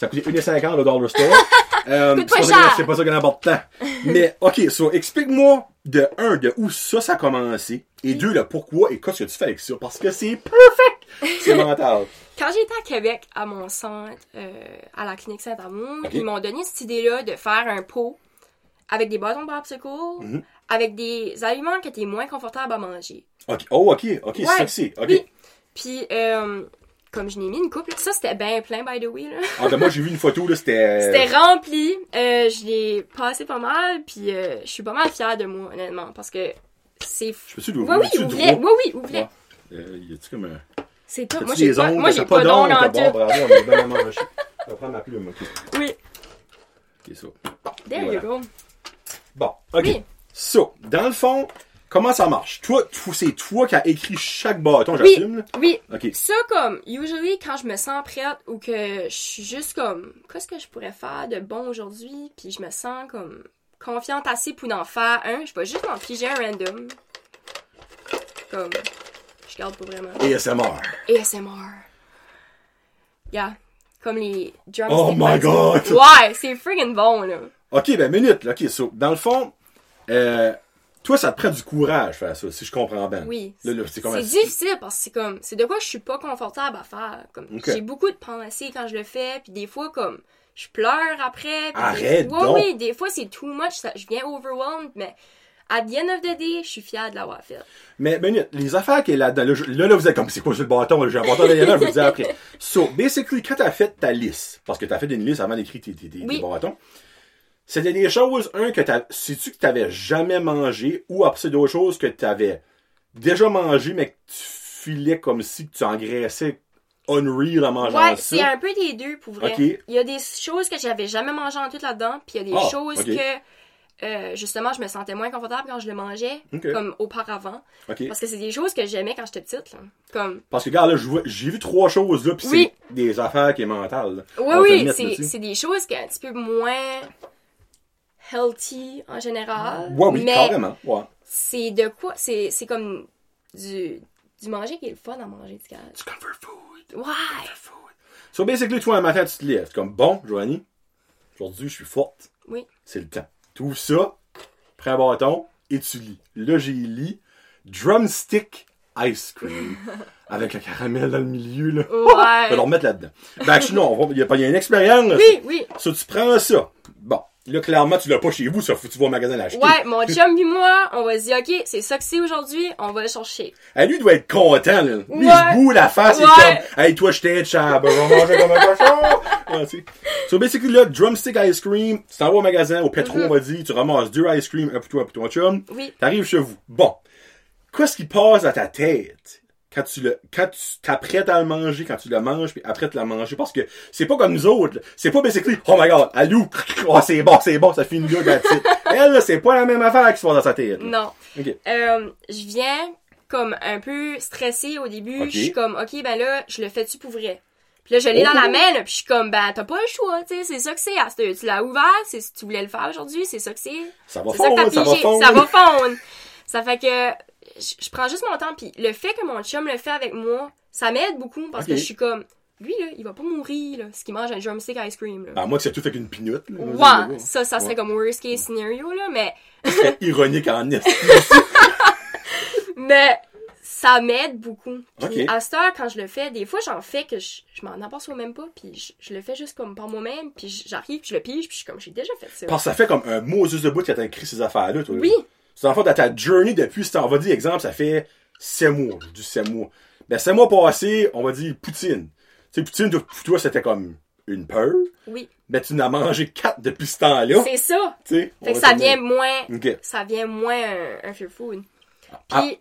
Ça coûte 1,50 au Dollar Store. Euh, c'est pas ça cher. pas ça qu'on apporte tant. Mais, ok, so, explique-moi de un, de où ça, ça a commencé. Et deux, le pourquoi et qu'est-ce que tu fais avec ça. Parce que c'est perfect! C'est mental. Quand j'étais à Québec, à mon centre, euh, à la clinique Saint-Amour, ils m'ont donné cette idée-là de faire un pot avec des bâtons de popsicle, Mhm. avec des aliments qui étaient moins confortables à manger. Ok, oh, ok, ok, c'est Ouais. c'est. Ok. Oui. Puis, euh, comme je n'ai mis une coupe, ça c'était bien plein, by the way. Là. Ah, ben moi, j'ai vu une photo, là, c'était. C'était rempli. Euh, je l'ai passé pas mal, puis euh, je suis pas mal fière de moi, honnêtement, parce que c'est... Je peux-tu Oui, l'ouvrir? oui, ouvrais. droit? Oui, oui, ouvrais. Ouais. Euh, y a-tu comme un. C'est tout. T'as-tu Moi, j'ai pas, ongles? moi, j'ai pas d'ongles t'as en bon, bravo, on est bien à manger. Je vais prendre ma plume, ok. Oui. Ok, ça. There Voilà. you go. Bon, ok. Oui. So, dans le fond, comment ça marche? Toi, c'est toi qui as écrit chaque bâton, Oui, j'assume, là? oui. Ça, comme, usually, quand je me sens prête ou que je suis juste comme, qu'est-ce que je pourrais faire de bon aujourd'hui, puis je me sens comme confiante assez pour en faire un, je vais juste m'en piger un random. Comme, je garde pas vraiment. ASMR. ASMR. Yeah. Comme les drums. Oh my god! Ouais, c'est friggin' bon, là. Ok, ben, minute, là. Ok, so, dans le fond, euh, toi, ça te prend du courage faire ça, si je comprends bien. Oui. Là, là, c'est difficile parce que c'est comme c'est de quoi je suis pas confortable à faire. Comme j'ai beaucoup de pensées quand je le fais, puis des fois comme je pleure après. des- Arrête ouais, donc. oui, des fois c'est too much, ça, je viens overwhelmed, mais at the end of the day, je suis fière de l'avoir fait. Mais minute, les affaires qui est là-dedans, là, là, là, vous êtes comme, c'est quoi sur le bâton? J'ai un bâton derrière là, je vous le dis après. So, basically, quand t'as fait ta liste, parce que t'as fait une liste avant d'écrire tes, tes, tes, Oui. tes bâtons, c'était des choses, un, que t'as, sais-tu que t'avais jamais mangé, ou après, c'est d'autres choses que t'avais déjà mangé, mais que tu filais comme si tu engraissais unreal en mangeant Ouais, c'est un peu des deux pour vrai. Il y a des choses que j'avais jamais mangé en tout là-dedans, puis il y a des Ah, choses que euh, justement je me sentais moins confortable quand je le mangeais, comme auparavant. Parce que c'est des choses que j'aimais quand j'étais petite. Là. Comme Parce que, regarde, là, j'ai vu trois choses, là, Oui. c'est des affaires qui est mentales, là. Oui, oui, c'est des choses qui sont un petit peu moins healthy en général. Ouais, oui, mais carrément, ouais. c'est de quoi C'est c'est comme du, du manger qui est le fun à manger du gaz. Du comfort food. Ouais! food. So basically, toi, un matin, tu te lèves. C'est comme, bon, Joanie, aujourd'hui, je suis forte. Oui. C'est le temps. Tu ouvres ça, prends un bâton, et tu lis. Là, j'ai lu Drumstick Ice Cream. avec un caramel dans le milieu, là. On va le Ouais! remettre là-dedans. Ben, sinon, on va- il y a pas, il y a une expérience. Oui, oui. So, tu prends ça. Bon. Là, clairement, tu l'as pas chez vous, ça faut que tu vas au magasin l'acheter. Ouais, mon chum et moi, on va se dire, ok, c'est ça que c'est aujourd'hui, on va le chercher. Hey, lui doit être content, là. Lui, il Ouais. se boue la face, il Ouais. est comme, hey, toi, je t'aide, chab, on va manger comme un cochon. Ouais. So, basically, là, drumstick ice cream, tu t'en vas au magasin, au pétro, Mhm. on va dire, tu ramasses deux ice cream, un pour toi, un pour ton chum. Oui. T'arrives chez vous. Bon. Qu'est-ce qui passe à ta tête? Quand tu le, quand tu t'apprêtes à le manger, quand tu le manges, puis après tu le manger? Parce que c'est pas comme nous autres. C'est pas basically, oh my god, allou, oh, c'est bon, c'est bon, ça finit là, that's. Elle, là, c'est pas la même affaire qui se passe dans sa tête. là. Non. Ok. Euh, je viens comme un peu stressée au début. Je suis comme, ok, ben là, je le fais-tu pour vrai? Puis là, je l'ai dans la Oh. main, là, puis je suis comme, ben, t'as pas le choix, tu sais, c'est ça que c'est. Tu l'as ouvert, c'est tu voulais le faire aujourd'hui, c'est ça que c'est. Ça va ça fondre, ça va fondre. ça va fondre. Ça fait que je, je prends juste mon temps, puis le fait que mon chum le fait avec moi, ça m'aide beaucoup parce que je suis comme, lui, là, il va pas mourir, là, ce qu'il mange un drumstick ice cream, là. Ben, moi, c'est tout fait qu'une pinotte. là. Ouais, ça, ça serait Ouais. comme worst case scenario, là, mais C'est ironique en est. Mais ça m'aide beaucoup. Puis à cette heure, quand je le fais, des fois, j'en fais que je, je m'en aperçois même pas. Puis je, je le fais juste comme par moi-même. Puis j'arrive, puis je le pige, puis je suis comme, j'ai déjà fait ça. Parce que ça fait comme un Moses de bout que t'as écrit ces affaires-là, toi. là. Oui. C'est en fait, dans ta journey depuis, si on va dire, exemple, ça fait 7 mois. Du 7 mois. Ben, 7 mois passés, on va dire Poutine. Tu sais, Poutine, pour toi, c'était comme une peur. Oui. Ben, tu n'as mangé 4 depuis ce temps-là. C'est ça. Tu sais. on Fait que ça vient moins, ça vient moins un, un fear food. Ah. Puis,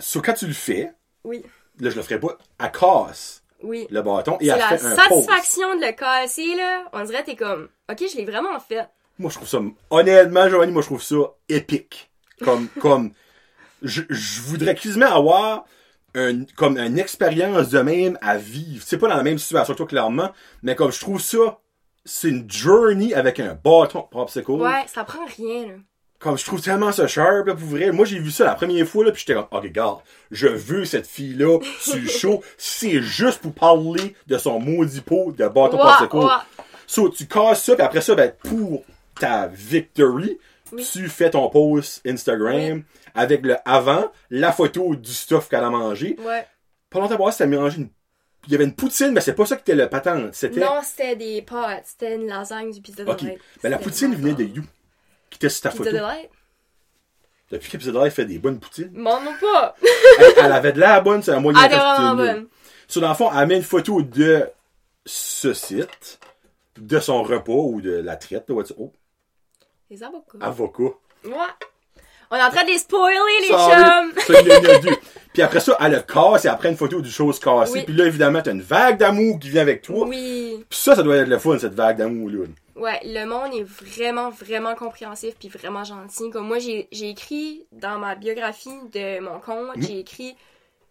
So, quand tu le fais, oui, là, je le ferai pas, elle casse oui. le bâton et elle la fait un pause. satisfaction de le casser, là. On dirait, t'es comme, ok, je l'ai vraiment fait. Moi, je trouve ça, honnêtement, Giovanni, moi, je trouve ça épique. Comme, comme, je, je voudrais quasiment avoir un, comme une expérience de même à vivre. C'est pas dans la même situation que toi, clairement, mais comme je trouve ça, c'est une journey avec un bâton popsicle. Ouais, ça prend rien, là. Comme je trouve tellement ça sharp, là, pour vrai. Moi, j'ai vu ça la première fois, là, puis j'étais comme, ok, regarde, je veux cette fille-là sur le show. C'est juste pour parler de son maudit pot de bâton Ouais, popsicle. ouais. So, tu casses ça, puis après ça, ben, pour ta victory, Oui. tu fais ton post Instagram avec le avant, la photo du stuff qu'elle a mangé. Ouais. Pas longtemps après, c'était mangé une... Il y avait une poutine, mais c'est pas ça qui était le patente. C'était... Non, c'était des pâtes. C'était une lasagne du pizza de Ok. Ben, la poutine venait de. You, qui était sur ta Pizza photo. Delight? Depuis qu'Episode Live fait des bonnes poutines. M'en pas! elle, elle avait de la bonne, c'est un moyen Ah, t'es vraiment bonne. Sur dans le fond, elle met une photo de ce site, de son repas ou de la traite, là, oh, Les avocats. avocat. Ouais. On est en train de les spoiler, les Sorry. chums! Ça, il a. Puis après ça, elle le casse et après une photo du chose cassée. Oui. Puis là, évidemment, t'as une vague d'amour qui vient avec toi. Oui. Puis ça, ça doit être le fun, cette vague d'amour-là. Ouais, le monde est vraiment, vraiment compréhensif puis vraiment gentil. Comme moi, j'ai écrit dans ma biographie de mon compte, Mhm. j'ai écrit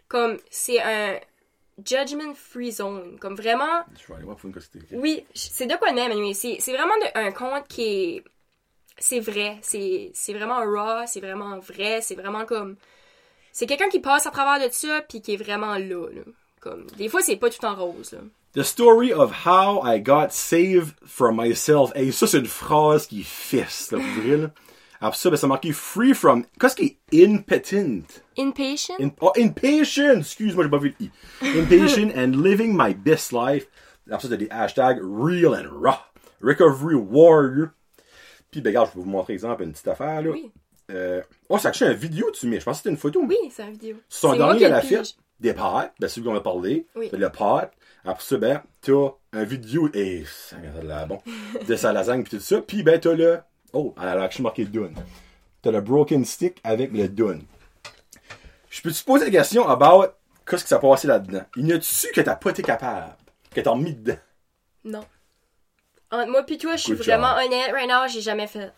comme c'est un judgment free zone. Comme vraiment, Je vais aller voir pour une oui, c'est de quoi même, anyway. C'est c'est vraiment de- un compte qui est. C'est vrai. C'est c'est vraiment raw, c'est vraiment vrai, c'est vraiment comme. C'est quelqu'un qui passe à travers de ça puis qui est vraiment là, là. Comme, des fois, c'est pas tout en rose, là. The story of how I got saved from myself. Hey, ça, c'est une phrase qui fesse, là, pour vrai, là. Après ça, ben, ça marqué free from. Qu'est-ce qui est impotent? Impatient? In, oh, impatient! Excuse-moi, j'ai pas vu le i. Impatient and living my best life. Après ça, t'as des hashtags real and raw. Recovery warrior. Puis, ben, regarde, je vais vous montrer, exemple, une petite affaire, là. Oui. Euh, oh, actually une vidéo, tu mets. Je pense que c'était une photo. Oui, c'est une vidéo. Son dernier à la le fête, pige. des pâtes, ben celui qu'on a parlé, Oui. le pâte. Après ça, ben, t'as un vidéo, et ça l'air bon, de sa lasagne pis tout ça. Puis ben, t'as le, oh, elle a marqué Dune. T'as le broken stick avec le Dune. Je peux te poser la question about qu'est-ce qui s'est passé là-dedans? Il y a-tu que t'as pas été capable? Que t'as mis dedans? Non. Entre moi puis toi, je suis vraiment honnête. Right now, j'ai jamais fait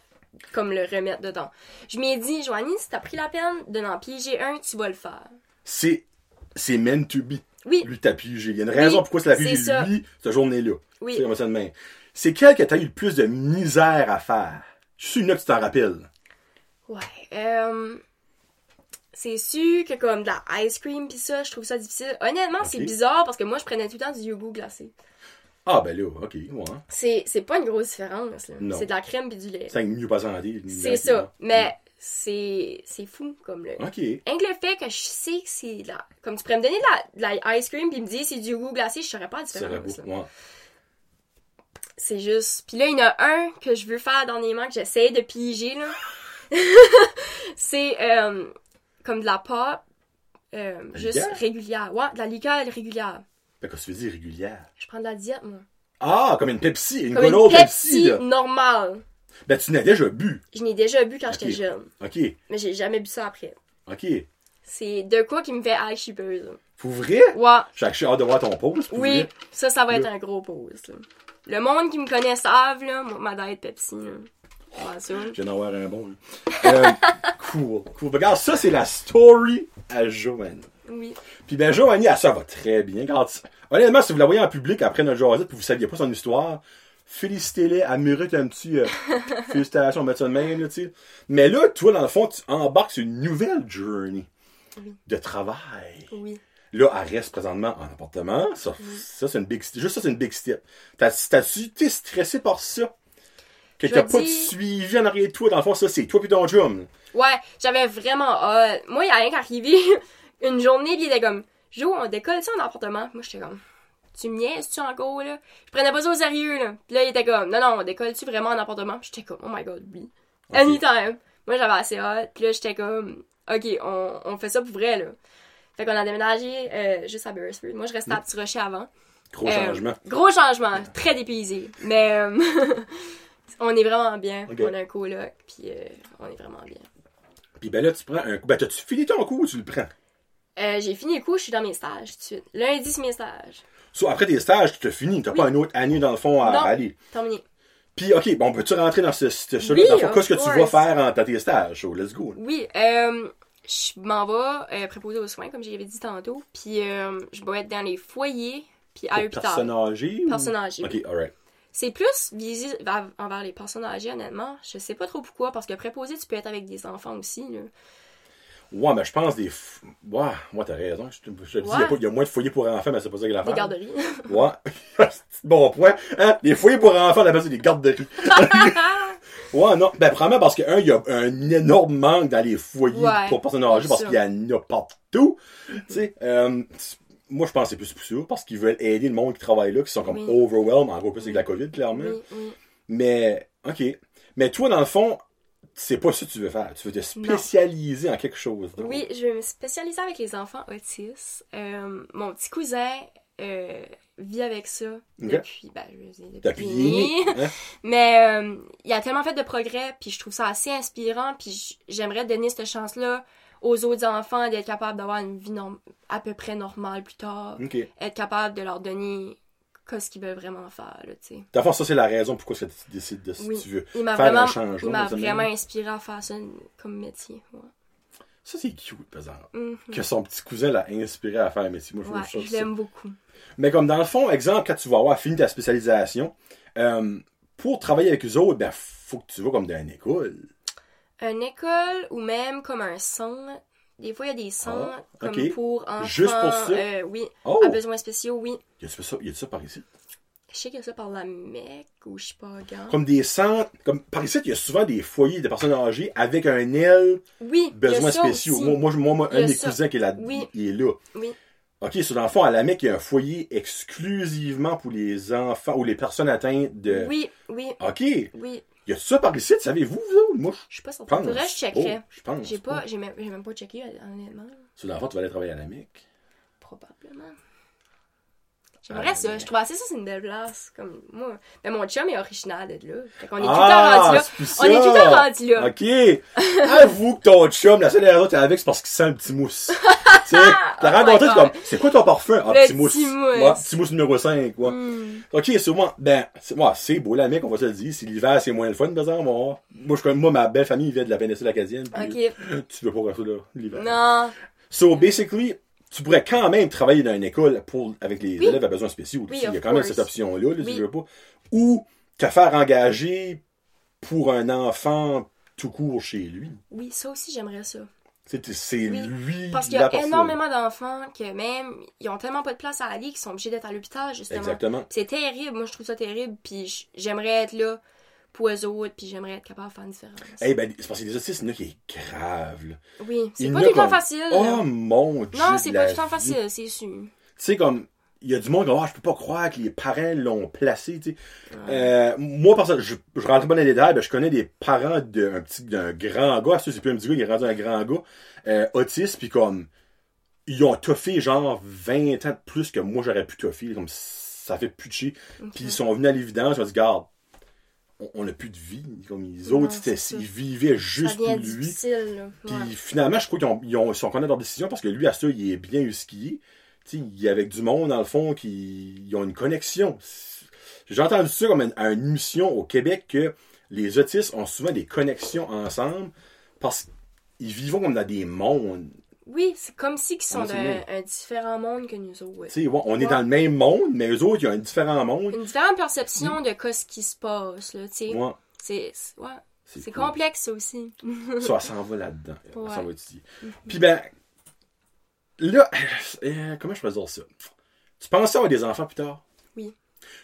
comme le remettre dedans. Je m'ai dit, Joanie, si t'as pris la peine de n'en piéger un, tu vas le faire. C'est, c'est meant to be. Oui. Lui, t'as pigé. Il y a une raison pourquoi c'est la ça. lui, cette journée-là. Oui. C'est comme ça de même. C'est quel que t'as eu le plus de misère à faire? Je suis une que tu t'en rappelles? Ouais. Euh, c'est sûr que comme de la ice cream pis ça, je trouve ça difficile. Honnêtement, c'est bizarre parce que moi, je prenais tout le temps du yogourt glacé. Ah, ben là, ok, ouais. C'est, c'est pas une grosse différence, là. Non. C'est de la crème pis du lait. C'est mieux pas santé. C'est ça. Mais c'est, c'est fou, comme le... Ok. Rien que le fait que je sais que c'est de la... Comme tu pourrais me donner de la, de la ice cream puis me dire c'est du yogourt glacé, je saurais pas la Ça différence. Ouais. C'est juste... Puis là, il y en a un que je veux faire dernièrement, que j'essaie de piger, là. c'est euh, comme de la pop, euh, juste régulière. Ouais, de la liqueur régulière. Ben, qu'est-ce que tu veux dire régulière? Je prends de la diète, moi. Ah, comme une Pepsi, une Comme une Pepsi, Pepsi là. normale. Ben, tu n'as déjà bu. Je n'ai déjà bu quand j'étais jeune. Ok. Mais j'ai jamais bu ça après. Ok. C'est de quoi qui me fait high chipeuse. là. Pour vrai? Ouais. J'ai hâte de voir ton pause. Oui, vrai. ça, ça va être un gros pause. là. Le monde qui me connaît savent, là, ma diète Pepsi. Là. Je viens d'en avoir un bon. Euh, cool. Cool. Regarde, ça, c'est la story à Joanne. Oui. Puis ben, Joanie, elle, ça va très bien. Honnêtement, si vous la voyez en public après notre jasette puis vous saviez pas son histoire, félicitez-les, elle mérite un petit euh, félicitations, on va mettre ça de même, là, tu sais. Mais là, toi, dans le fond, tu embarques sur une nouvelle journey Oui. de travail. Oui. Là, elle reste présentement en appartement. Ça, ça c'est une big step. Juste ça, c'est une big step. T'as- T'as-tu été stressé par ça? Que t'as pas suivi en arrière de toi, dans le fond, ça, c'est toi puis ton chum. Ouais, j'avais vraiment hâte. Moi, il y a rien qu'arrivé une journée, puis il était comme, Jo, on décolle ça en appartement. Moi, j'étais comme, tu me niaises-tu encore, là? Je prenais pas ça au sérieux, là. Puis là, il était comme, non, non, on décolle-tu vraiment en appartement? J'étais comme, oh my god, oui. Ok. Anytime. Moi, j'avais assez hâte. Puis là, j'étais comme, ok, on, on fait ça pour vrai, là. Fait qu'on a déménagé euh, juste à Beresford. Moi, je restais à Petit Rocher avant. Gros Euh, changement. Gros changement, très dépaysé. Mais euh, on est vraiment bien. On a un coloc, puis euh, on est vraiment bien. Puis ben là, tu prends un coup. Ben, t'as-tu fini ton coup ou tu le prends? Euh, j'ai fini le coup, je suis dans mes stages tout de suite. Lundi, c'est mes stages. So, après tes stages, tu t'as fini. T'as Oui. pas une autre année, dans le fond, à Non. aller. Terminé. Puis, OK, bon, peux-tu rentrer dans ce, ce, ce Oui, dans le fond, of qu'est-ce que tu vas faire en, dans tes stages? So, let's go. Oui, euh, je m'en vais euh, préposer aux soins, comme j'avais dit tantôt. Puis euh, je vais être dans les foyers, puis à l'hôpital. personnes âgées? ou- Personnes âgées, OK, alright. C'est plus visé vers- envers les personnes âgées, honnêtement. Je sais pas trop pourquoi, parce que préposé, tu peux être avec des enfants aussi. Là. Ouais, mais je pense des. f- Ouais, moi, t'as raison. Je te, je te dis, il y a Ouais. pas- il y, a moins de foyers pour enfants, mais c'est pas ça qu'il y a Des garderies. Ouais. Bon point. Hein? Les foyers pour enfants, on appelle ça des garderies. ouais, non. Ben, premièrement, parce que, un, il y a un énorme manque dans les foyers Ouais, pour personnes âgées, parce qu'il y en a partout. tu sais, euh, moi, je pense que c'est plus pour ça, parce qu'ils veulent aider le monde qui travaille là, qui sont comme Oui. overwhelmed, en gros, plus avec la COVID, clairement. oui, oui. Mais, OK. Mais toi, dans le fond, c'est pas ça que tu veux faire. Tu veux te spécialiser en quelque chose. Oui, je vais me spécialiser avec les enfants autistes. Euh, mon petit cousin euh, vit avec ça depuis, ben, je veux dire, depuis Depuis hein? Mais euh, il a tellement fait de progrès, puis je trouve ça assez inspirant, puis j'aimerais donner cette chance-là aux autres enfants d'être capable d'avoir une vie norm- à peu près normale plus tard. Être capable de leur donner qu'est-ce qu'ils veulent vraiment faire, là, tu sais. D'abord, ça, c'est la raison pourquoi tu décides de, si Oui. tu veux Il faire un changement. il m'a vraiment inspiré à faire ça comme métier. Ouais. Ça, c'est cute, par exemple. Mhm. Que son petit cousin l'a inspiré à faire un métier. Moi, Ouais, je l'aime beaucoup. Mais comme dans le fond, exemple, quand tu vas avoir fini ta spécialisation, euh, pour travailler avec eux autres, ben, faut que tu vas comme dans une école. Une école ou même comme un centre. Des fois, il y a des centres Ah, comme pour enfants. Juste pour ça? euh, oui. Oh! À besoins spéciaux, oui. Y a-tu ça, y a ça par ici? Je sais qu'il y a ça par la Mecque ou je sais pas, regarde. Comme des centres, comme par ici, il y a souvent des foyers de personnes âgées avec un aile Oui, a besoins spéciaux. aussi. Moi, moi, moi, un a des cousins qui est là, Oui. il est là. Oui. OK, sur dans le fond, à la Mecque, il y a un foyer exclusivement pour les enfants ou les personnes atteintes de. Oui, oui, OK. Y a ça par ici, savez-vous, vous autres? Moi, Je suis pas certaine. Faudrait que je checkerais. pas. Je pense. J'ai pas, j'ai même, j'ai même pas checké, honnêtement. Sur l'enfant, tu vas aller travailler à la Mecque. Probablement. J'aimerais ça. Je trouvais ça, c'est une belle place. Comme moi. Mais mon chum est originaire de là. Fait qu'on est tout le temps Ah, rendu là. On est tout le temps ça. rendu là. OK. Avoue que ton chum, la seule raison que t'es avec, c'est parce qu'il sent le petit mousse. tu sais, t'as Oh rencontré, c'est comme, c'est quoi ton parfum? Ah, Le petit mousse. petit mousse. Ouais, petit mousse numéro 5, ouais. Hmm. OK, sûrement, ben, c'est, ouais, c'est beau, la mec, on va se le dire. Si l'hiver, c'est moins le fun, par exemple, moi, moi, je connais, moi, ma belle famille vient de la péninsule acadienne. puis, Ok. Tu veux pas rester là, l'hiver. Non. So, basically, tu pourrais quand même travailler dans une école pour, avec les Oui. élèves à besoins spéciaux. Oui, il y a quand même cette option-là, là, si Oui. veux pas. Ou te faire engager pour un enfant tout court chez lui. Oui, ça aussi, j'aimerais ça. C'est, lui. Parce qu'il y a énormément d'enfants que même, ils ont tellement pas de place à aller qu'ils sont obligés d'être à l'hôpital, justement. Exactement. C'est terrible. Moi, je trouve ça terrible. Puis j'aimerais être là pour eux autres. Puis j'aimerais être capable de faire une différence. Eh ben, c'est parce que les autistes, il y en a qui est grave, là. oui, c'est pas le temps comme- facile. Oh mon dieu. non, c'est pas le temps facile, c'est sûr. Tu sais, comme, il y a du monde qui ah, je peux pas croire que les parents l'ont placé, tu sais. Euh, moi, parce que je, je rentre pas dans les détails, ben, je connais des parents d'un petit, d'un grand gars, c'est plus un petit gars, il est rendu un grand gars, euh, autiste, puis comme, ils ont toffé genre 20 ans de plus que moi j'aurais pu toffer, comme, ça fait de chier. Puis ils sont venus à l'évidence, ils ont dit, garde, on, on a plus de vie, comme, les autres, ils vivaient juste pour lui. difficile, là. Puis Ouais. finalement, je crois qu'ils ont, ils ont- ils sont connus de leur décision parce que lui, à ça, il est bien sais, il est avec du monde, dans le fond, qui ils ont une connexion. J'ai entendu ça comme une- à une émission au Québec que les autistes ont souvent des connexions ensemble parce qu'ils vivent comme dans des mondes. Oui, c'est comme si ils sont bien. un différent monde que nous autres. Ouais, on est dans le même monde, mais eux autres, ils ont un différent monde. Une différente perception de quoi ce qui se passe, là. Ouais, C'est c'est- ouais. C'est cool. complexe, ça aussi. Ça s'en va là-dedans. Ça va étudier. Puis ben, là, euh, comment je peux dire ça? Tu penses avoir des enfants plus tard? Oui.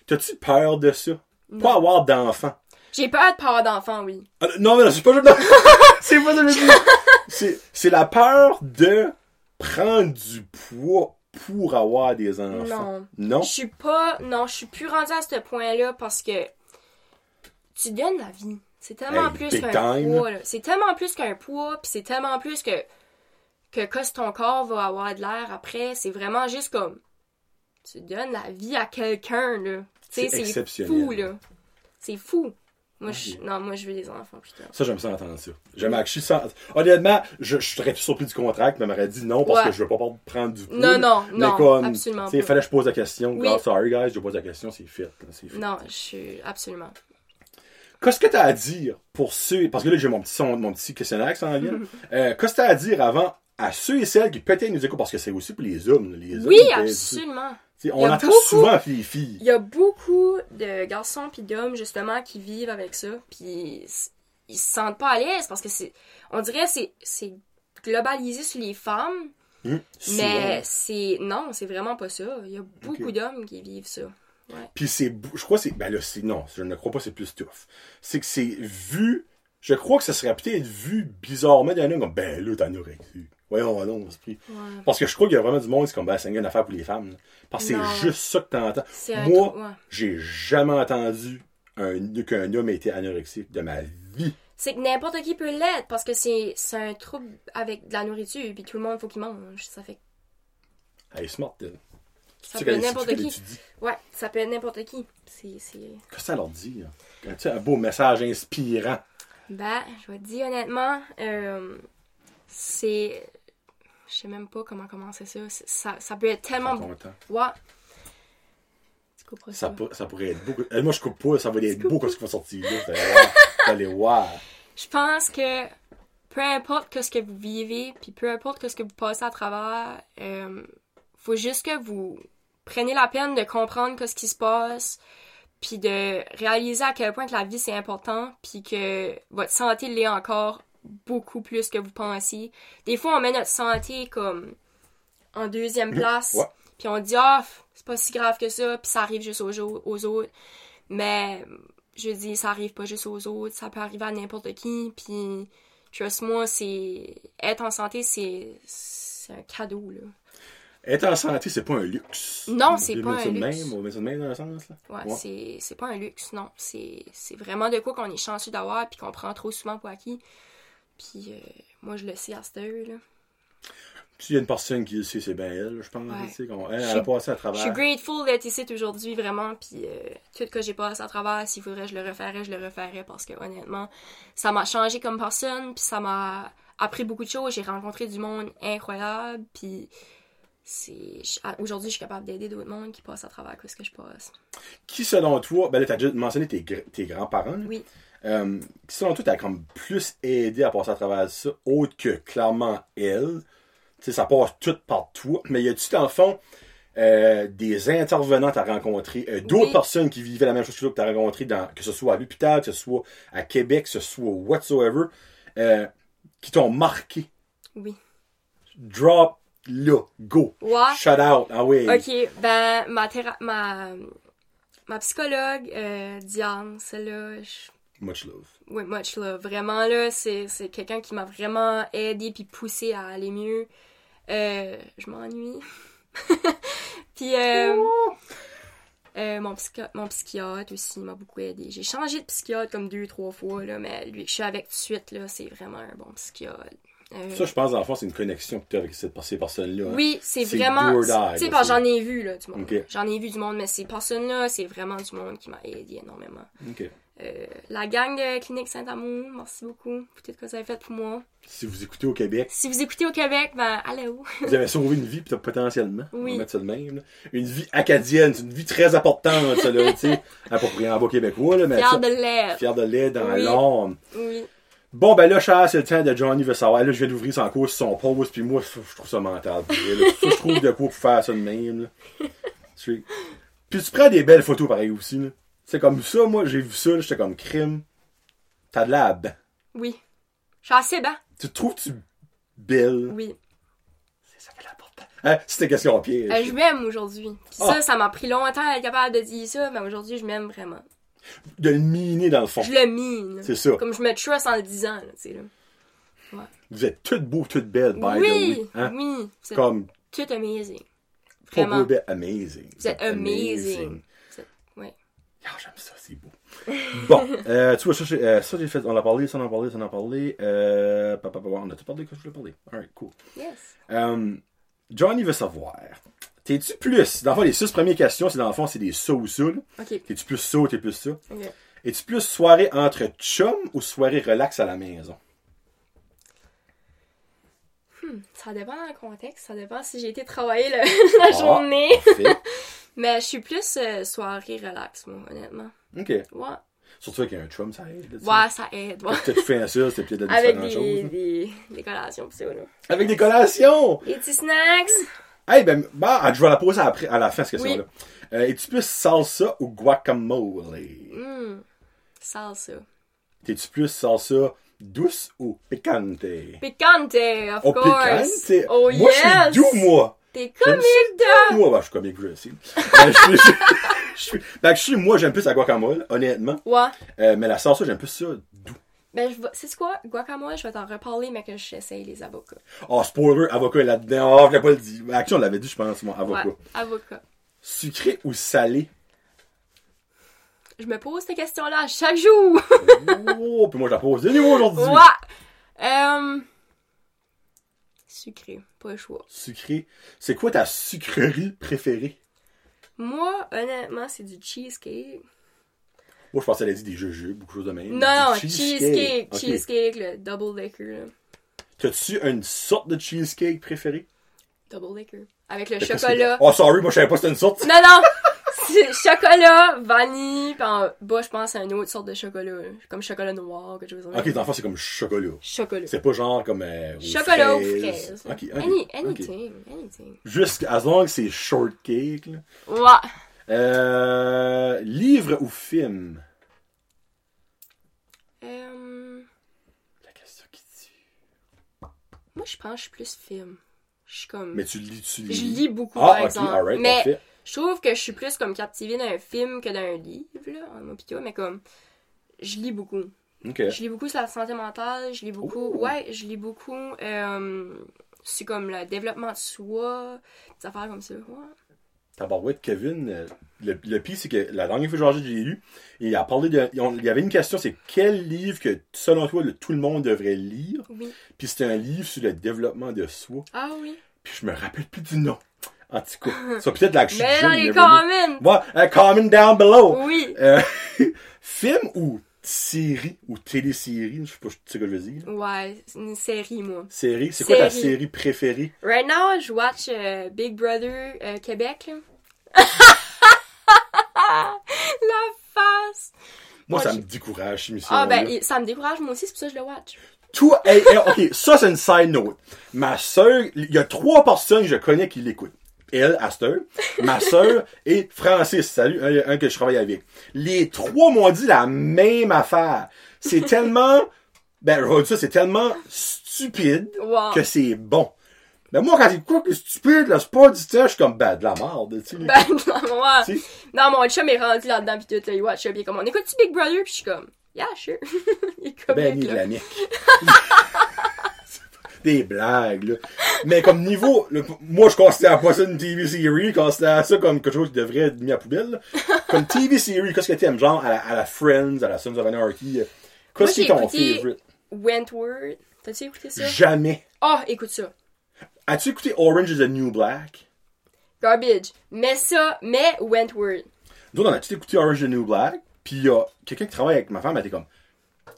T'as-tu peur de ça? Non. Pas avoir d'enfants. J'ai peur de peur d'enfant, oui. Ah, Non, mais non, c'est pas c'est pas ça que je veux dire. C'est, c'est la peur de prendre du poids pour avoir des enfants. Non. Non? Je suis pas. Non, je suis plus rendue à ce point-là parce que tu donnes la vie. C'est tellement Hey, plus qu'un poids. C'est tellement plus qu'un poids, puis c'est tellement plus que que qu'est-ce ton corps va avoir de l'air après. C'est vraiment juste comme tu donnes la vie à quelqu'un là. C'est c'est exceptionnel. fou là. C'est fou. Moi, Ok. je... non, moi je veux des enfants plus tard. Ça, j'aime ça entendre ça. J'aime actually ça. Honnêtement, je, je serais surpris du contract, mais m'aurait dit non parce Ouais. que je veux pas prendre du poids. Non, non, mais non, comme, absolument pas. fallait que je pose la question. Oui. God, sorry guys, je pose la question, c'est fait. Non, je suis absolument. Qu'est-ce que tu as à dire pour ceux, parce que là j'ai mon petit, son- mon petit questionnaire qui s'en vient. Euh, Qu'est-ce que tu as à dire avant à ceux et celles qui peut-être nous écoutent, parce que c'est aussi pour les hommes. Les hommes Oui, absolument. On entend beaucoup- souvent les filles. Il y a beaucoup de garçons puis d'hommes justement qui vivent avec ça, puis ils se sentent pas à l'aise parce que c'est, on dirait c'est c'est globalisé sur les femmes, souvent. mais c'est non, c'est vraiment pas ça. Il y a beaucoup d'hommes qui vivent ça. Puis c'est, je crois que c'est, ben là, c'est, non, je ne crois pas que c'est plus tough. C'est que c'est vu, je crois que ça serait peut-être vu bizarrement d'un homme comme, ben là, t'as anorexie. Voyons, non, esprit. Ouais. Parce que je crois qu'il y a vraiment du monde, c'est comme, ben, c'est une affaire pour les femmes. là. Parce que c'est juste ça que t'entends. Moi, ouais. j'ai jamais entendu un, qu'un homme ait été anorexique de ma vie. C'est que n'importe qui peut l'être parce que c'est c'est un trouble avec de la nourriture puis tout le monde faut qu'il mange. Ça fait Elle est smart, elle. ça peut être n'importe qui. Ouais, ça peut être n'importe qui. C'est c'est Qu'est-ce que ça leur dit, là? Tu sais, un beau message inspirant. Ben, je vais te dire honnêtement, euh, c'est. Je sais même pas comment commencer ça. Ça, ça peut être tellement. Ouais. Tu couperas Ça, ça. pour- ça pourrait être beaucoup. Euh, moi, je coupe pas, ça va être beau quand ce qui va sortir allez voir. Je pense que peu importe que ce que vous vivez, puis peu importe que ce que vous passez à travers, euh, faut juste que vous preniez la peine de comprendre que ce qui se passe, puis de réaliser à quel point que la vie c'est important, puis que votre santé l'est encore beaucoup plus que vous pensez. Des fois, on met notre santé comme en deuxième place, puis on dit ah c'est pas si grave que ça, puis ça arrive juste aux, autres. Mais je dis ça arrive pas juste aux autres, ça peut arriver à n'importe qui, puis trust moi, c'est être en santé, c'est c'est un cadeau là. Être en santé, c'est pas un luxe. Non, c'est pas un luxe. Même, on met ça de même dans le sens, là. Ouais, Ouais. c'est pas un luxe, non. C'est c'est vraiment de quoi qu'on est chanceux d'avoir puis qu'on prend trop souvent pour acquis. Puis euh, moi, je le sais à cette heure, là. S'il y a une personne qui le sait, c'est bien elle, je pense. Ouais. tu sais, qu'on- Elle, Je elle a passé à Je travers. suis grateful d'être ici aujourd'hui, vraiment. Puis euh, tout ce que j'ai passé à travers, s'il faudrait je le referais, je le referais parce que honnêtement, ça m'a changé comme personne. Puis ça m'a appris beaucoup de choses. J'ai rencontré du monde incroyable. Puis je- à- aujourd'hui, je suis capable d'aider d'autres mondes qui passent à travers ce que je passe. Qui, selon toi, ben là, t'as déjà mentionné tes, gr- tes grands-parents. Oui. Euh, qui, selon toi, t'as comme plus aidé à passer à travers ça, autre que clairement elle? Tu sais, ça passe tout par toi. Mais y a-tu, dans le fond, euh, des intervenants que t'as rencontrés, euh, d'autres Oui. personnes qui vivaient la même chose que toi que t'as rencontrés, dans, que ce soit à l'hôpital, que ce soit à Québec, que ce soit whatsoever, euh, qui t'ont marqué? Oui. Drop là, go. Ouais. Shout out. Ah oui. Ok, ben, ma, ma, ma psychologue, euh, Diane, celle-là, je- Much love. oui, much love. Vraiment, là, c'est, quelqu'un qui m'a vraiment aidé puis poussé à aller mieux. Euh, je m'ennuie. puis, euh, euh, mon, mon psychiatre aussi m'a beaucoup aidé. J'ai changé de psychiatre comme deux, trois fois, là, mais lui que je suis avec tout de suite, là, c'est vraiment un bon psychiatre. Euh, Ça, je pense, fond, c'est une connexion que tu as avec cette, ces personnes-là. hein. Oui, c'est vraiment. Tu sais, j'en ai vu, là, du monde. J'en ai vu du monde, mais ces personnes-là, c'est vraiment du monde qui m'a aidé énormément. Ok. Euh, la gang de Clinique Saint-Amour, merci beaucoup pour tout ce que vous avez fait pour moi. Si vous écoutez au Québec, Si vous écoutez au Québec, ben, allô. vous avez sauvé une vie, potentiellement. On Oui. va mettre ça de même. là. Une vie acadienne, c'est une vie très importante, ça, là, tu sais. Près en bas québécois, là, mais Fier ça, de l'air. fier de l'aide dans Oui. l'âme. Oui. Bon, ben là, Charles, c'est le temps de Johnny veut savoir. Là, je viens d'ouvrir son cours sur son pause, puis moi, je trouve ça mental. là. Ça, je trouve de quoi pour faire ça de même, là. Puis tu prends des belles photos, pareil, aussi, là. C'est comme ça, moi, j'ai vu ça, j'étais comme crime. T'as de la ban. Oui. Je suis assez bas. Tu te trouves-tu belle? Oui. C'est ça qui est important. Hein, c'était question piège. Euh, je m'aime aujourd'hui. Ah. ça, ça m'a pris longtemps à être capable de dire ça, mais aujourd'hui, je m'aime vraiment. De le miner dans le fond. Je le mine. C'est ça. Comme je me trust en le disant, là, tu sais, là. Vous êtes toutes beaux, toutes belles, by the oui, way. Hein? oui. Comme tout amazing. Vraiment. beau, amazing. Vous êtes amazing. Ah, j'aime ça, c'est beau. bon, euh, tu vois, ça, j'ai euh, ça, j'ai fait. On a parlé, ça, on a parlé, ça, on a parlé. Euh, pa, pa, pa, on a tout parlé que je voulais parler? Alright, cool. Yes. Euh, Johnny veut savoir. T'es-tu plus. Dans le fond, les six premières questions, c'est dans le fond, c'est des ça ou ça. là. Ok. T'es-tu plus ça ou t'es plus ça? Ok. Es-tu plus soirée entre chum ou soirée relax à la maison? Ça dépend dans le contexte, ça dépend si j'ai été travailler le- la Ah. journée. Mais je suis plus euh, soirée relax, moi, honnêtement. OK. Ouais. Surtout avec un chum, ça aide. là, tu. Ouais, ça aide. ouais. Peut-être fait ça, c'est peut-être de Avec différentes des, choses. là. des, des collations pis ça, là. Avec des collations! Des petits snacks. Hey, ben, bah, je vais la poser après, à la fin, cette question-là. Euh, Es-tu plus salsa ou guacamole? Hum. Salsa. T'es-tu plus salsa douce ou picante? Picante, of Oh, course. picante? Oh, moi, yes. je suis doux, moi! T'es comique, toi. Moi, je suis comique, je le sais. Euh, je suis- je suis- ben, je suis, moi, j'aime plus la guacamole, honnêtement. Ouais. Euh, mais la salsa, j'aime plus ça doux. Ben, je. C'est quoi? Guacamole, je vais t'en reparler, mais que j'essaye les avocats. Oh, spoiler, avocat là-dedans. Oh, je l'ai pas le dit. Ben, Actually, on l'avait dit, je pense, mon avocat. Ouais, avocat. Sucré ou salé? Je me pose ces questions-là à chaque jour. oh, puis moi, je la pose de nouveau aujourd'hui. ouais. Euh... Sucré, pas le choix. Sucré. C'est quoi ta sucrerie préférée? Moi, honnêtement, c'est du cheesecake. Moi, je pensais qu'elle a dit des jujubes, beaucoup de choses de même. Non, non, cheesecake. Cheesecake, le double liquor, là. T'as-tu une sorte de cheesecake préférée? Double liquor. Avec le que- chocolat. Oh, sorry, moi, je savais pas c'était une sorte. Non, non! Chocolat, vanille, pis en bas, je pense, c'est une autre sorte de chocolat. là. Comme chocolat noir, quelque chose comme ça. Ok, dans le fond, c'est comme chocolat. Chocolat. C'est pas genre comme euh, aux Chocolat aux fraises. fraises. Ok, ok, Any, ok. anything, anything. Juste, as long as c'est shortcake, là. Ouais. Euh, livre ou film? Euh, La question qui tue. moi, je pense que je suis plus film. Je suis comme... Mais tu lis, tu lis. Je lis beaucoup, Ah, par ok, exemple. alright, mais parfait. Je trouve que je suis plus comme captivée d'un film que d'un livre, là, en toi, mais comme... Je lis beaucoup. Je lis beaucoup sur la santé mentale, je lis beaucoup... Ouh. Ouais, je lis beaucoup... Euh, c'est comme le développement de soi, des affaires comme ça. Ouais. Tabarouette, Kevin, euh, le, le pire, c'est que la dernière fois que j'ai lu, il a parlé de. Il y avait une question, c'est quel livre que, selon toi, le- tout le monde devrait lire? Oui. Puis c'était un livre sur le développement de soi. Ah oui. Puis je me rappelle plus du nom. En tout cas, ça peut-être que suis Mais dans les comments! Ouais, comment down below. Oui. Euh, film ou série ou télésérie, je sais pas, ce que je veux dire. Ouais, une série, moi. Série, c'est quoi ta Série. préférée? Right now, je watch euh, Big Brother euh, Québec. La face! Moi, Moi, ça me décourage, émission. Ah ben, ça me décourage moi aussi, c'est pour ça que je le watch. Tout, hey, ok, ça c'est une side note. Ma soeur, il y a trois personnes que je connais qui l'écoutent. Elle, Astor, ma soeur et Francis, salut, un, un que je travaille avec. Les trois m'ont dit la même affaire. C'est tellement, ben, je ça, c'est tellement stupide Wow. que c'est bon. Mais moi, quand j'écoute que stupide, là, c'est pas du temps, je suis comme, ben, de la merde, tu sais. Ben, ouais. Si. Non, mon chum est rendu là-dedans pis tout, là, il watch pis il est comme, on écoute-tu Big Brother? Pis je suis comme, yeah, sure. il est comme, Ben, la nique. Des blagues, là. Mais comme niveau, le- moi, je considère pas ça une TV series, je considère ça comme quelque chose qui devrait être mis à poubelle, là. Comme TV series, qu'est-ce que t'aimes, genre, à la, à la Friends, à la Sons of Anarchy, euh, qu'est-ce qui est ton favorite? Wentworth. T'as-tu écouté ça? Jamais. Oh, écoute ça. As-tu écouté Orange is the New Black? Garbage. Mais ça, mais Wentworth. Nous, on a-tu écouté Orange is the New Black? Puis il y a quelqu'un qui travaille avec ma femme, elle était comme,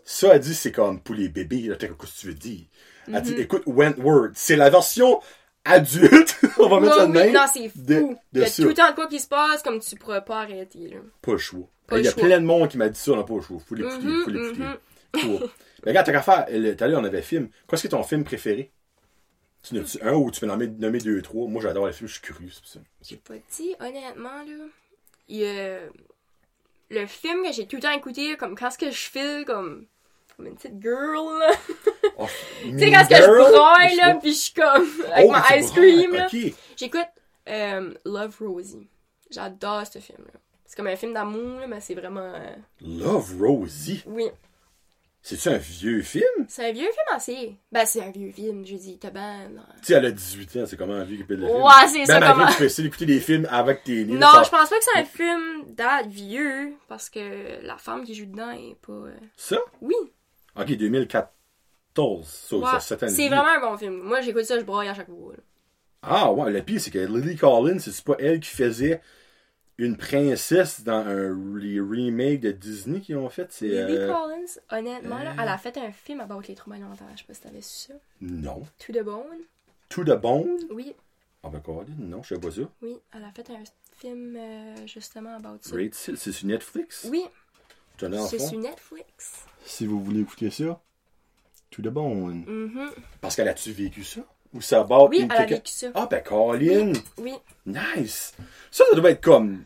ça, elle dit, c'est comme pour les bébés, là, qu'est-ce que tu veux dire? Elle dit, écoute, Wentworth, c'est la version adulte, on va mettre ça de oui, même. non, c'est fou. il y a tout le temps de quoi qui se passe, comme tu pourras pas arrêter, là. Pas le choix. Il y a choix. plein de monde qui m'a dit ça, on n'a pas le choix. Faut l'écouter, Mhm, faut l'écouter. mhm. Faut. Mais regarde, t'as qu'à faire. Tout à l'heure, on avait film. Qu'est-ce qui est ton film préféré? Tu n'as-tu un ou tu peux nommer, nommer deux, trois? Moi, j'adore les films, je suis curieux, c'est ça. J'ai pas dit, honnêtement, là. Il y a le film que j'ai tout le temps écouté, comme quand ce que je file, comme, comme une petite girl, là. Oh, tu sais, quand ce que je broille, là, pis je suis comme, avec ma ice cream, là. J'écoute euh, Love Rosie. J'adore ce film-là. C'est comme un film d'amour, là, mais c'est vraiment. euh, Love Rosie? Oui. C'est-tu un vieux film? C'est un vieux film assez. Ben, c'est un vieux film, je dis, t'as ben. Tu sais, elle a 18 ans, c'est comment un vieux qui appelle le film? Ouais, c'est ben, ça, malgré comment- tu peux essayer d'écouter des films avec tes nés. Non, ça- je pense pas que c'est un film date vieux, parce que la femme qui joue dedans est pas. euh, Ça? Oui. Ok, 2014. Ça, Ouais. ça, sept ans de C'est vraiment un bon film. Moi, j'écoute ça, je broille à chaque fois. là. Ah ouais, le pire, c'est que Lily Collins, c'est pas elle qui faisait une princesse dans un les remakes de Disney qu'ils ont fait. C'est Lily euh, Collins, honnêtement, là, euh, elle a fait un film about les troubles alimentaires. Je sais pas si t'avais su ça. Non. To the Bone. To the Bone? Oui, Ah ben non, je sais pas ça. oui, elle a fait un film euh, justement about ça. Great c'est sur Netflix? Oui, c'est sur Netflix. Si vous voulez écouter ça, To the Bone. Mhm. Parce qu'elle a-tu vécu ça? Ou ça about Oui, une elle a vécu ça. Ah ben Colin. Oui, Nice! Ça, ça doit être comme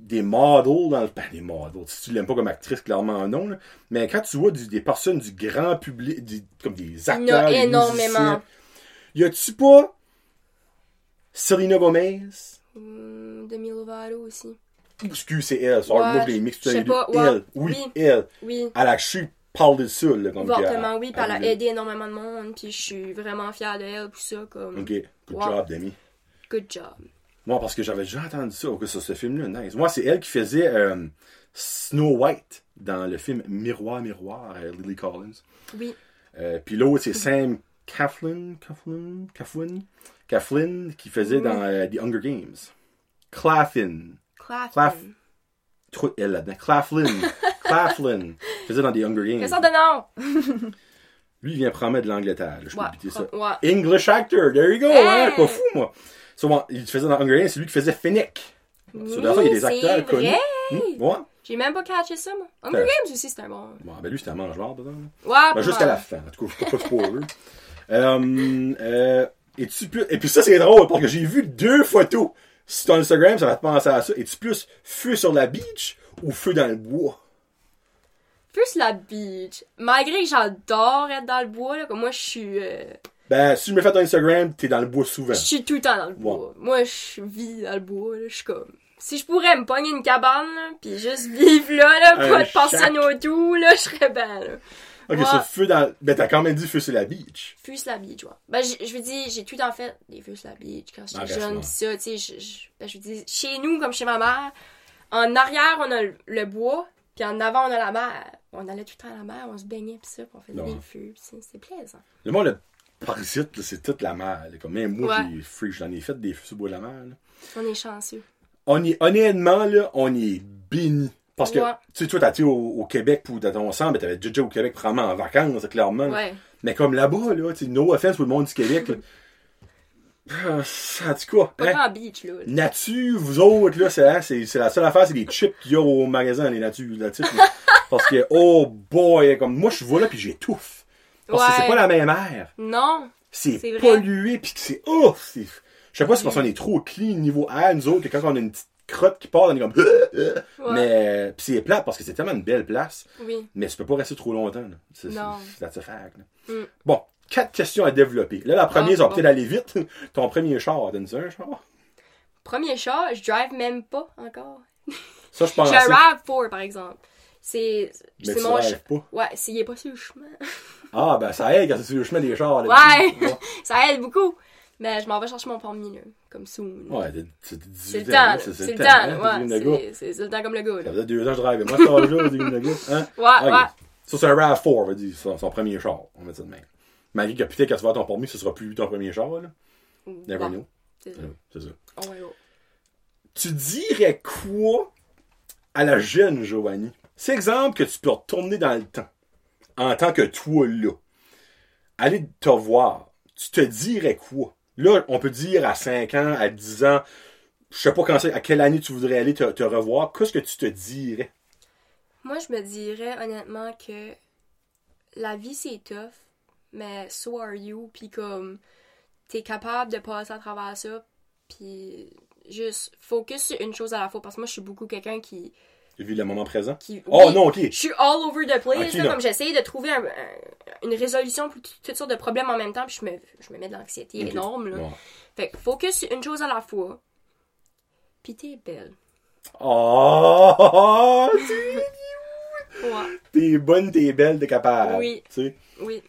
des models dans le. Ben, des models. Si tu l'aimes pas comme actrice, clairement non. là. Mais quand tu vois du- des personnes du grand public, du- comme des il y acteurs. a énormément. Y a-tu pas Selena Gomez? Hum, Demi Lovato aussi. Excuse, c'est elle. Sorry, Ouais, moi, je les mixe je tous les sais deux. pas, ouais. Elle. Oui, Oui. elle. Oui, Elle a su parler de ça, là. Comme que- oui, puis elle a elle- aidé énormément de monde, puis je suis vraiment fière de elle pour ça, comme, Ok, good Wow. job, Demi. good job. Moi, parce que j'avais déjà entendu ça, que sur ce film-là, nice. Moi, c'est elle qui faisait euh, Snow White dans le film Miroir, Miroir, euh, Lily Collins. Oui, Euh, Puis l'autre, c'est Sam Coughlin, Coughlin, Coughlin, Coughlin, qui faisait dans euh, The Hunger Games. Claflin. Claflin. Claf- Trop de L là-dedans. Claflin. Claflin. faisait dans The Hunger Games. Quelle sorte de nom? Lui, il vient promettre de l'Angleterre. là, Je peux Ouais, éviter ça. ouais. English actor. There you go. Hey! Hein? Pas fou, moi. So, bon, il faisait dans Hunger Games, c'est lui qui faisait Fennec Oui, la fois, il y a des acteurs connus. vrai. Hmm, ouais. J'ai même pas catché ça, moi. Hunger. Games aussi, c'est un bon. Bon, ben lui, c'était un mange-mort, dedans. Ouais, Ben, jusqu'à la fin. En tout cas, je ne pas spoiler. euh, euh, es-tu plus... Et puis ça, c'est drôle, parce que j'ai vu deux photos sur ton Instagram, ça va te penser à ça. Es-tu plus feu sur la beach ou feu dans le bois? Plus la beach. Malgré que j'adore être dans le bois, là, comme moi, je suis. euh, Ben, si je me fais ton Instagram, t'es dans le bois souvent. Je suis tout le temps dans le bois. Moi, je vis dans le bois, là. Je suis comme. Si je pourrais me pogner une cabane, là, pis juste vivre là, là, pas être passionné shack. au tout, là, je serais bien, là. Ok, Ouais. feu dans... Ben, t'as quand même dit feu sur la beach. Fus la beach, ouais. Ben, je veux dire, j'ai tout le temps fait des fus la beach quand j'étais Ah, jeune, ben, pis ça, tu sais, ben, je veux dire, chez nous, comme chez ma mère, en arrière, on a le, le bois, puis en avant, on a la mer. On allait tout le temps à la mer, on se baignait, pis ça, pis on faisait des feux, pis c'est plaisant. Le monde, le par ici, c'est toute la mer. là. Comme même moi, Ouais. j'ai freak, j'en ai fait des feux sur bois de la mer. là. On est chanceux. On est, honnêtement, là, on est béni. Parce que, Ouais. tu sais, toi, t'as été au, au Québec pour dans ton sang, mais t'avais déjà au Québec probablement en vacances, clairement. Ouais. Mais comme là-bas, là, tu sais, no offense pour le monde du Québec, en tout cas, Pas hein, grand beach, là. nature, vous autres, là, c'est, hein, c'est, la seule affaire, c'est les chips qu'il y a au magasin, les natures, là, sais. Parce que, oh boy, comme moi, je vois là, puis j'étouffe. Parce que c'est pas la même air. Non. C'est pollué, puis que c'est ouf. c'est- Je sais pas si c'est parce qu'on est trop clean niveau air, nous autres, que quand on a une petite crotte qui part, on est comme... Ouais. Mais, puis c'est plate parce que c'est tellement une belle place, Oui. mais tu peux pas rester trop longtemps. Là. C'est, Non. c'est, that's a fact, là. Mm. Bon, quatre questions à développer. Là, la première, Ah, ça va bon. peut-être aller vite. Ton premier char, donne-nous un char. Premier chat, je drive même pas encore. Ça, je pense. J'ai un RAV4, par exemple. C'est Mais c'est tu mon pas. Ouais, c'est- il est pas sur le chemin. Ah, ben ça aide quand c'est sur le chemin des chars. là, Ouais. dessus. Ça aide beaucoup. Mais je m'en vais chercher mon permis, là. Comme soon. Ouais, c'est C'est 18 le temps, là, là. c'est, C'est le temps, hein, là. Ouais, c'est- le temps comme le gars, Ça là. faisait deux ans que je drive. Moi, cet âge-là, t'es une gars. Hein? Ouais, Ok. ouais. Ça, c'est un RAV4, on va dire, son, son premier char. On va ça de même. Malgré que peut-être quand tu vas ton permis, ce sera plus ton premier char, là. Never know. c'est ça. Tu dirais quoi à la jeune Joanie? C'est exemple que tu peux retourner dans le temps. En tant que toi, là. Aller te voir. Tu te dirais quoi? Là, on peut dire à 5 ans, à 10 ans, je sais pas quand c'est, à quelle année tu voudrais aller te, te revoir. Qu'est-ce que tu te dirais? Moi, je me dirais honnêtement que la vie c'est tough, mais so are you. Puis comme t'es capable de passer à travers ça, puis juste focus sur une chose à la fois. Parce que moi, je suis beaucoup quelqu'un qui, Tu vis le moment présent? qui. Oh oui, non, ok. Je suis all over the place. Là, comme j'essaye de trouver un- un- une résolution pour toutes sortes de problèmes en même temps, puis je me, je me mets de l'anxiété énorme. Là. Ouais. Fait que focus sur une chose à la fois. Puis t'es belle. Oh! Ouais. T'es bonne, t'es belle, t'es capable. Oui. Tu sais? Oui.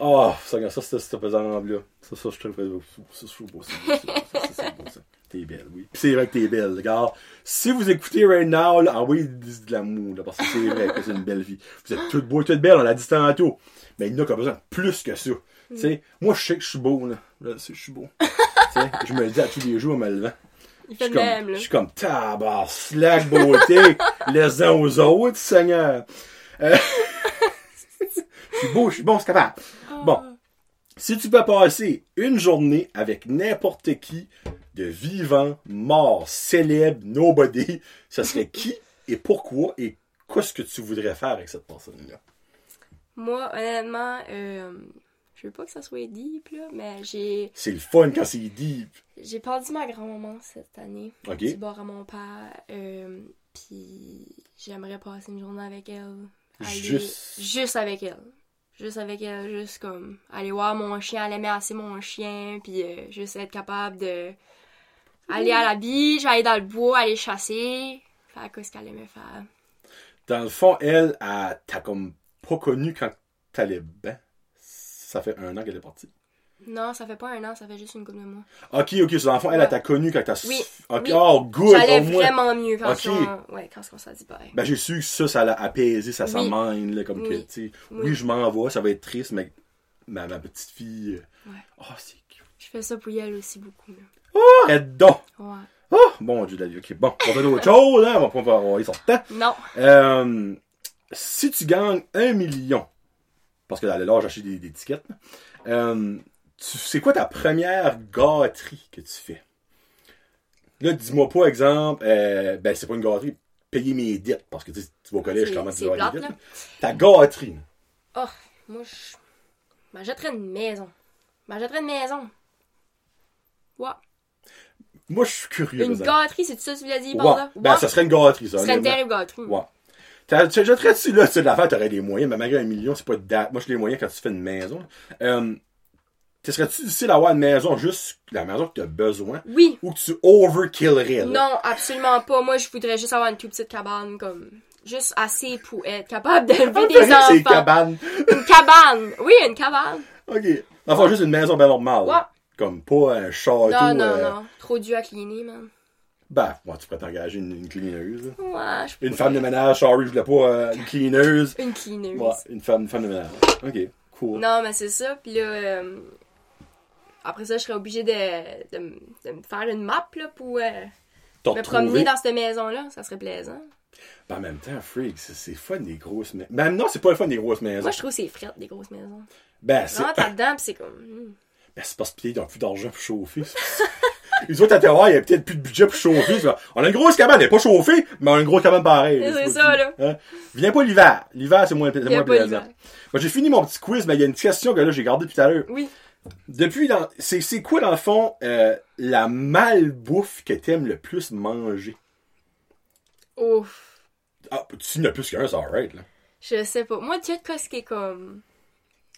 Oh, ça, ça, ça, c'est pesant là. Ça, ça, je beau. Ça, je trouve beau, ça. Ça, ça, c'est beau, ça. T'es belle, oui. Pis c'est vrai que t'es belle, regarde. Si vous écoutez right now, là, envoyez de l'amour, là, parce que c'est vrai que c'est une belle vie. Vous êtes toutes beaux, toutes belles, on l'a dit tantôt. Mais il y en a qui ont besoin de plus que ça. Tu sais, moi, je sais que je suis beau, là. Que je suis beau. tu sais, je me le dis à tous les jours en me levant. Il Je suis comme, même, là. je suis comme tabar, slack beauté, les uns aux autres, Seigneur. Euh, je suis beau, je suis bon, c'est capable. Bon. Si tu peux passer une journée avec n'importe qui, de vivant, mort, célèbre, nobody, ce serait qui et pourquoi et qu'est-ce que tu voudrais faire avec cette personne-là? Moi, honnêtement, euh, je veux pas que ça soit deep, là, mais j'ai C'est le fun quand c'est deep. j'ai perdu ma grand-maman cette année. Ok. Du bord à mon père. euh, Puis j'aimerais passer une journée avec elle. Aller- Juste- Juste avec elle. Juste avec elle, juste comme aller voir mon chien, aimait assez mon chien, puis euh, juste être capable de aller à la beach, aller dans le bois, aller chasser, faire ce qu'elle aimait faire. Dans le fond, elle, elle t'a comme pas connu quand t'allais bien. Ça fait un an qu'elle est partie. Non, ça fait pas un an, ça fait juste une couple de mois. Ok, ok, sur l'enfant, elle, Ouais. elle t'a connu quand t'as... Oui, Ok, oui. oh, good, J'allais moins. vraiment mieux quand Ok. on, ouais, quand on s'est dit bye. Ben, j'ai su que ça, ça l'a apaisé, ça s'en Oui. là, comme que, tu sais, oui. Oui. je m'en vais, ça va être triste, mais ma, ma petite fille, Ouais. oh, c'est cute. Je fais ça pour y aller aussi beaucoup. Là. Oh, arrête donc! Ouais. Oh, bon Dieu, la vie, ok, bon, on va faire d'autres choses, hein, on va pas avoir son temps. Non. Euh, si tu gagnes un million, parce que dans le l'âge, j'ai acheté des, des tickets, là, euh, c'est quoi ta première gâterie que tu fais? Là, dis-moi pas, exemple, euh, ben, c'est pas une gâterie, payer mes dettes, parce que tu vas au collège, C'est- comment tu plate, des dettes. Ta gâterie. Oh, moi, je m'achèterais une maison. M'achèterais une maison. Ouais. Moi, je suis curieux. Une gâterie, c'est tout ça que tu voulais dire par Ouais. là? Ben, Ouais. ça serait une gâterie, ça. Ce serait une terrible gâterie. Ouais. Tu jetterais-tu là, tu sais, de l'affaire, t'aurais des moyens, mais malgré un million, c'est pas de date. Moi, j'ai les moyens quand tu fais une maison. Euh, tu serais-tu difficile d'avoir une maison, juste la maison que tu as besoin, Oui. ou que tu overkillerais, là? Non, absolument pas. Moi, je voudrais juste avoir une toute petite cabane, comme, juste assez pour être capable d'élever des C'est enfants. cabane. Une cabane. Oui, une cabane. Ok. Enfin, juste une maison bien normale. Ouais. Comme pas un château. Non, non, euh, non. Trop dur à cleaner, man. Ben, moi, tu pourrais t'engager une, une cleaneuse. là. Ouais, je Une pourrais. femme de ménage, sorry, je voulais pas euh, une cleaneuse. Une cleaneuse. Ouais, une femme, une femme de ménage. Ok, cool. Non, mais c'est ça. Puis là, euh, après ça, je serais obligée de, de, m- de me faire une map là, pour euh, me promener dans cette maison-là. Ça serait plaisant. Ben, en même temps, freak, c'est fun des grosses maisons. Ben, non, c'est pas le fun des grosses maisons. Moi, je trouve que c'est fret, des grosses maisons. Ben, c'est Vraiment, t'as dedans, pis c'est comme. hmm. ben, c'est parce qu'ils n'ont plus d'argent pour chauffer. Les autres, à terroir, il y a peut-être plus de budget pour chauffer. On a une grosse cabane, elle n'est pas chauffée, mais on a une grosse cabane pareil. C'est ça, là. Hein? Viens pas l'hiver. L'hiver, c'est moins, moins plaisant. Moi, j'ai fini mon petit quiz, mais il y a une petite question que là, j'ai gardée depuis tout à l'heure. Oui. Depuis, dans... c'est, c'est quoi, dans le fond, euh, la malbouffe que t'aimes le plus manger? Ouf. Ah, tu n'as plus qu'un, c'est alright, là. Je sais pas. Moi, tu sais, quoi, ce qui est comme.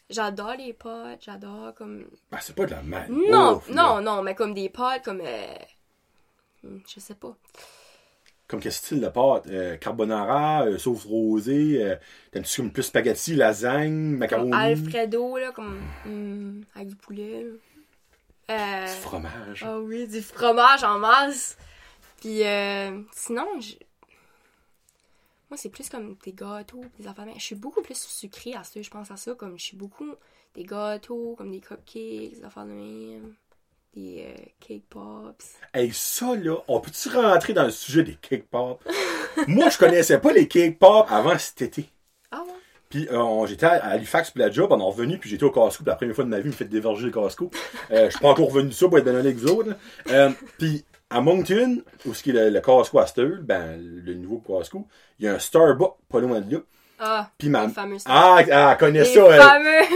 J'adore les potes, j'adore comme. Ben, c'est pas de la malbouffe. Non, là. non, non, mais comme des potes, comme. euh, hmm, Je sais pas. Comme quel style de pâte? Euh, carbonara, euh, sauce rosée, euh, t'aimes-tu comme plus spaghetti, lasagne, Comme macaroni? Alfredo, là, comme. hmm, avec du poulet, là. Euh, Du fromage. Ah oui, du fromage en masse. Puis euh, sinon, je- moi c'est plus comme des gâteaux, des affaires. Je suis beaucoup plus sucrée à ça, je pense à ça. Comme je suis beaucoup des gâteaux, comme des cupcakes, des affaires de même, des euh, cake pops. Hey, ça, là, on peut-tu rentrer dans le sujet des cake pop? Moi, je connaissais pas les cake pop avant cet été. Ah ouais? Puis euh, j'étais à Halifax pour la job, on est revenu, puis j'étais au Costco. La première fois de ma vie, me fait déverger le Costco. Euh, je suis pas encore revenu de ça pour être bien avec vous autres. Euh, puis à Moncton, où ce qui est le, le Costco à ben le nouveau Costco, il y a un Starbucks pas loin de là. Ah, Puis ma les fameux ah, ah, elle connaît les ça. elle.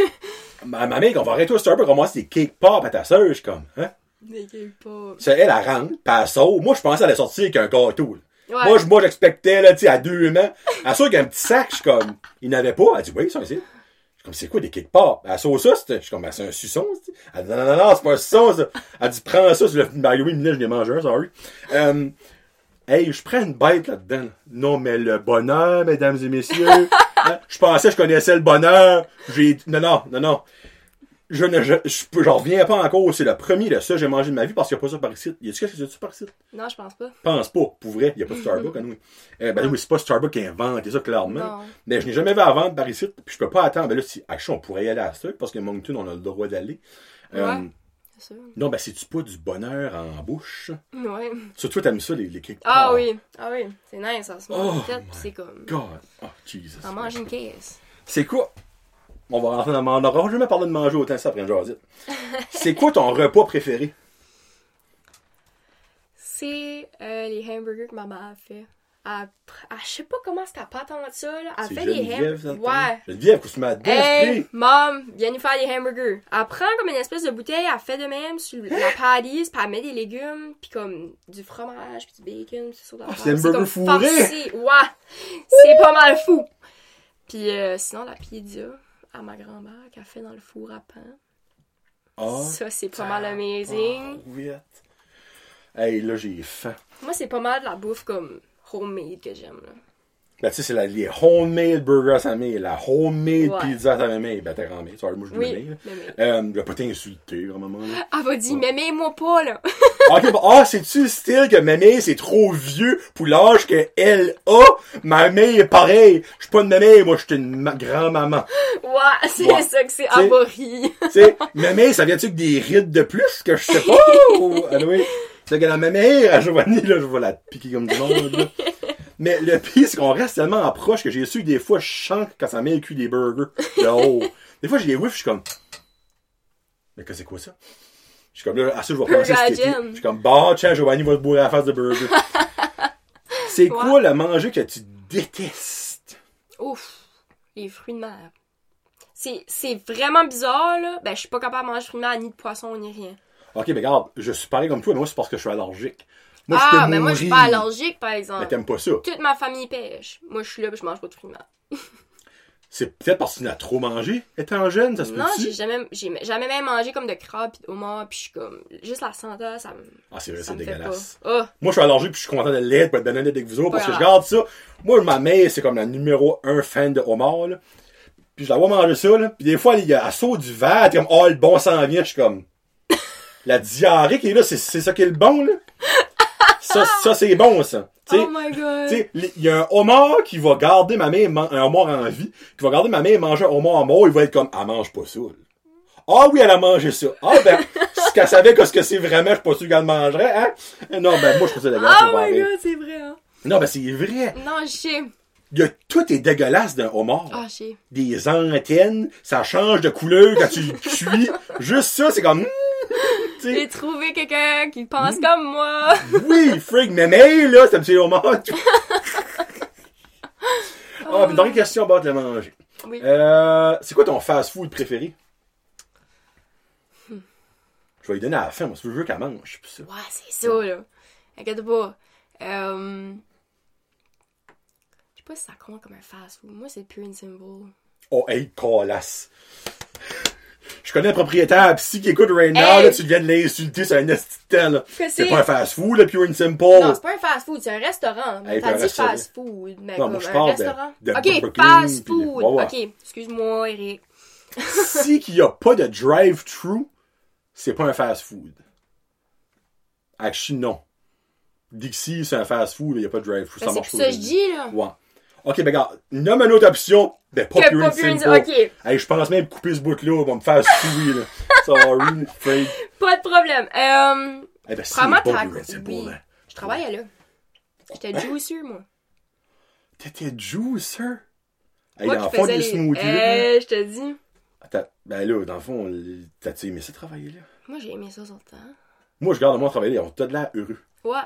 Ma, ma mère, on va arrêter au Starbucks, on va des cake pop à ta sœur. Je suis comme, hein? des cake pops. Ça, elle, elle rentre, puis elle sort. Moi, je pensais qu'elle allait sortir avec un gâteau. là. Ouais. Moi, moi, j'expectais, là, tu sais, à deux mains. Elle sort avec un petit sac, je suis comme, il n'avait pas. Elle dit, oui, ça, c'est. Je suis comme, c'est quoi des cake pop? Elle sort ça, je suis comme, ben, c'est un suçon, c'est- Elle dit, non, non, non, c'est pas un suçon, ça. Elle dit, prends ça, c'est le, ben, oui, je l'ai mangé un, sorry. Euh, hey, je prends une bête là-dedans. là. Non, mais le bonheur, mesdames et messieurs. Hein, je pensais que je connaissais le bonheur. J'ai, non, non, non, non. Je ne, je, reviens pas encore. C'est le premier de ça que j'ai mangé de ma vie parce qu'il n'y a pas ça par ici. Y a-tu quelque chose de ça par ici? Non, je pense pas. pense pas, pour vrai, il n'y a pas de Starbucks, anyway. Euh, ben oui, c'est pas Starbucks qui a inventé ça, clairement. Non. Mais je n'ai jamais vu à vendre par ici, puis je peux pas attendre. Ben là, si, on pourrait y aller à ça, parce que Moncton, on a le droit d'aller. Euh, Ouais. C'est sûr. non, ben c'est-tu pas du bonheur en bouche? Ouais. Surtout, t'aimes ça, les, les cake Ah oui, ah oui, c'est nice, ça se mange Oh en my puis c'est comme. God. Oh, Jesus. On mange une caisse. C'est quoi? On va rentrer dans On n'aura jamais parlé de manger autant ça après une jasette. C'est quoi ton repas préféré? C'est euh, les hamburgers que ma mère a fait. Elle, elle- je sais pas comment est-ce qu'elle patente ça, là. Elle C'est fait des hamburgers. Ouais. Geneviève, que tu m'as dit? Hey, mom, viens nous faire des hamburgers. Elle prend comme une espèce de bouteille, elle fait de même sur la palisse, puis elle met des légumes, puis comme du fromage, puis du bacon, puis c'est ça. Ah, c'est des hamburgers fourrés. Ouais, c'est pas mal fou. Puis euh, sinon, la pizza à ma grand-mère qu'elle fait dans le four à pain. Ah, Ça, c'est pas mal amazing. tabarouette. Hey, là, j'ai faim. Moi, c'est pas mal de la bouffe comme homemade que j'aime, là. Ben, tu sais, c'est la, les homemade burgers à sa mère, la homemade Ouais. pizza à mère. Ben, t'es grand-mère, tu vois, moi, je Oui, mémé, mémé. Euh, je vais pas t'insulter, grand-maman, là. Elle va dire, mais mets-moi pas, là. ok, bon, ah, c'est-tu le style que mère, c'est trop vieux pour l'âge qu'elle a? Ma mère est pareil. Je suis pas une mère, moi, je suis une ma- grand-maman. ouais, c'est Ouais. ça que c'est abori. tu sais, mère, ça vient-tu avec des rides de plus que je sais pas? ou, ah, que la ma mère, à Giovanni, là, je vais la piquer comme du monde, là. Mais le pire, c'est qu'on reste tellement en proche que j'ai su que des fois, je chante quand sa mère cuit des burgers. Des fois, j'ai des whiffs, je suis comme. Mais que c'est quoi ça? Je suis comme là, ah, ça, je vais été. Burger. Je suis comme, bah, tiens, Giovanni va se bourrer la face de burger. C'est quoi le manger que tu détestes? Ouf, les fruits de mer. C'est, c'est vraiment bizarre, là. Ben, je suis pas capable de manger de fruits de mer, ni de poisson, ni rien. Ok, mais regarde, je suis pareil comme toi, mais moi, c'est parce que je suis allergique. Moi, je ah, peux mais moi, je suis pas allergique, par exemple. Mais t'aimes pas ça. Toute ma famille pêche. Moi, je suis là, puis je mange pas de fruits. C'est peut-être parce que tu n'as trop mangé étant jeune, ça se Non, j'ai jamais, j'ai jamais même mangé comme de crabe pis de homard, puis je suis comme, juste la senteur, ça me, Ah, c'est vrai, c'est dégueulasse. Oh, Moi, je suis allergique puis je suis content de l'être pour être bien honnête avec vous autres parce que je garde ça. Moi, ma mère, c'est comme la numéro un fan de homard, là. Puis je la vois manger ça, là. Puis des fois, elle, elle saute du verre, comme, oh, le bon s'en vient. Je suis comme, la diarrhée qui est là, c'est, c'est ça qui est le bon, là. ça, ça c'est bon, ça. Tu sais, oh my god. il y a un homard qui va garder ma mère, un homard en vie, qui va garder ma mère manger un homard mort, il va être comme, elle mange pas ça. Ah oui, elle a mangé ça. Ah ben, si qu'elle savait que ce que c'est vraiment, je suis pas sûr qu'elle le mangerait, hein. Non, ben, moi, je trouve ça dégueulasse. Oh my god, c'est vrai, hein. Non, ben, c'est vrai. Non, je sais. Y a, tout est dégueulasse d'un homard. Ah, je sais. Des antennes, ça change de couleur quand tu le cuis. Juste ça, c'est comme, sais, J'ai trouvé quelqu'un qui pense comme moi. oui, frig, mais mais, là, c'est un petit homard. Ah, puis dernière question, bah, de le manger. Oui. Euh, c'est quoi ton fast-food préféré? Je vais lui donner à la fin, moi, si je veux qu'elle mange. ça. Ouais, c'est ça, là. Inquiète pas. Euh... Je sais pas si ça compte comme un fast-food. Moi, c'est pure and simple. Oh, hey, colasse. Je connais un propriétaire psy qui écoute right now, Hey! là, tu viens de l'insulter sur un esti de temps, là. Que C'est c'est? pas un fast-food, là, pure and simple. Non, c'est pas un fast-food, c'est un restaurant. Hey, T'as dit fast-food, mais Non, comme moi, je un de- restaurant. de ok, fast-food. Ok, excuse-moi, Eric. si qu'il y a pas de drive-thru, c'est pas un fast-food. Actually, non. Dixie, c'est un fast-food, il y a pas de drive-thru, Ben, ça c'est marche que pas. ça, je dis, là. Ouais. Ok, ben regarde, nomme une autre option, ben and simple. ok. Hey, je pense même couper ce bout-là, on va me faire suer, là. Sorry, fake. Pas de problème. Euh, Eh ben, c'est and simple, Oui. là. je travaillais là. J'étais Hein? juicer, moi. T'étais juicer? Hey, Moi dans le fond, les... smoothies. Euh, je te dis. Attends, ben là, dans le fond, t'as-tu aimé ça travailler là? Moi, j'ai aimé ça sur le temps. Moi, je garde moi travailler là, on t'a de l'air heureux. Ouais.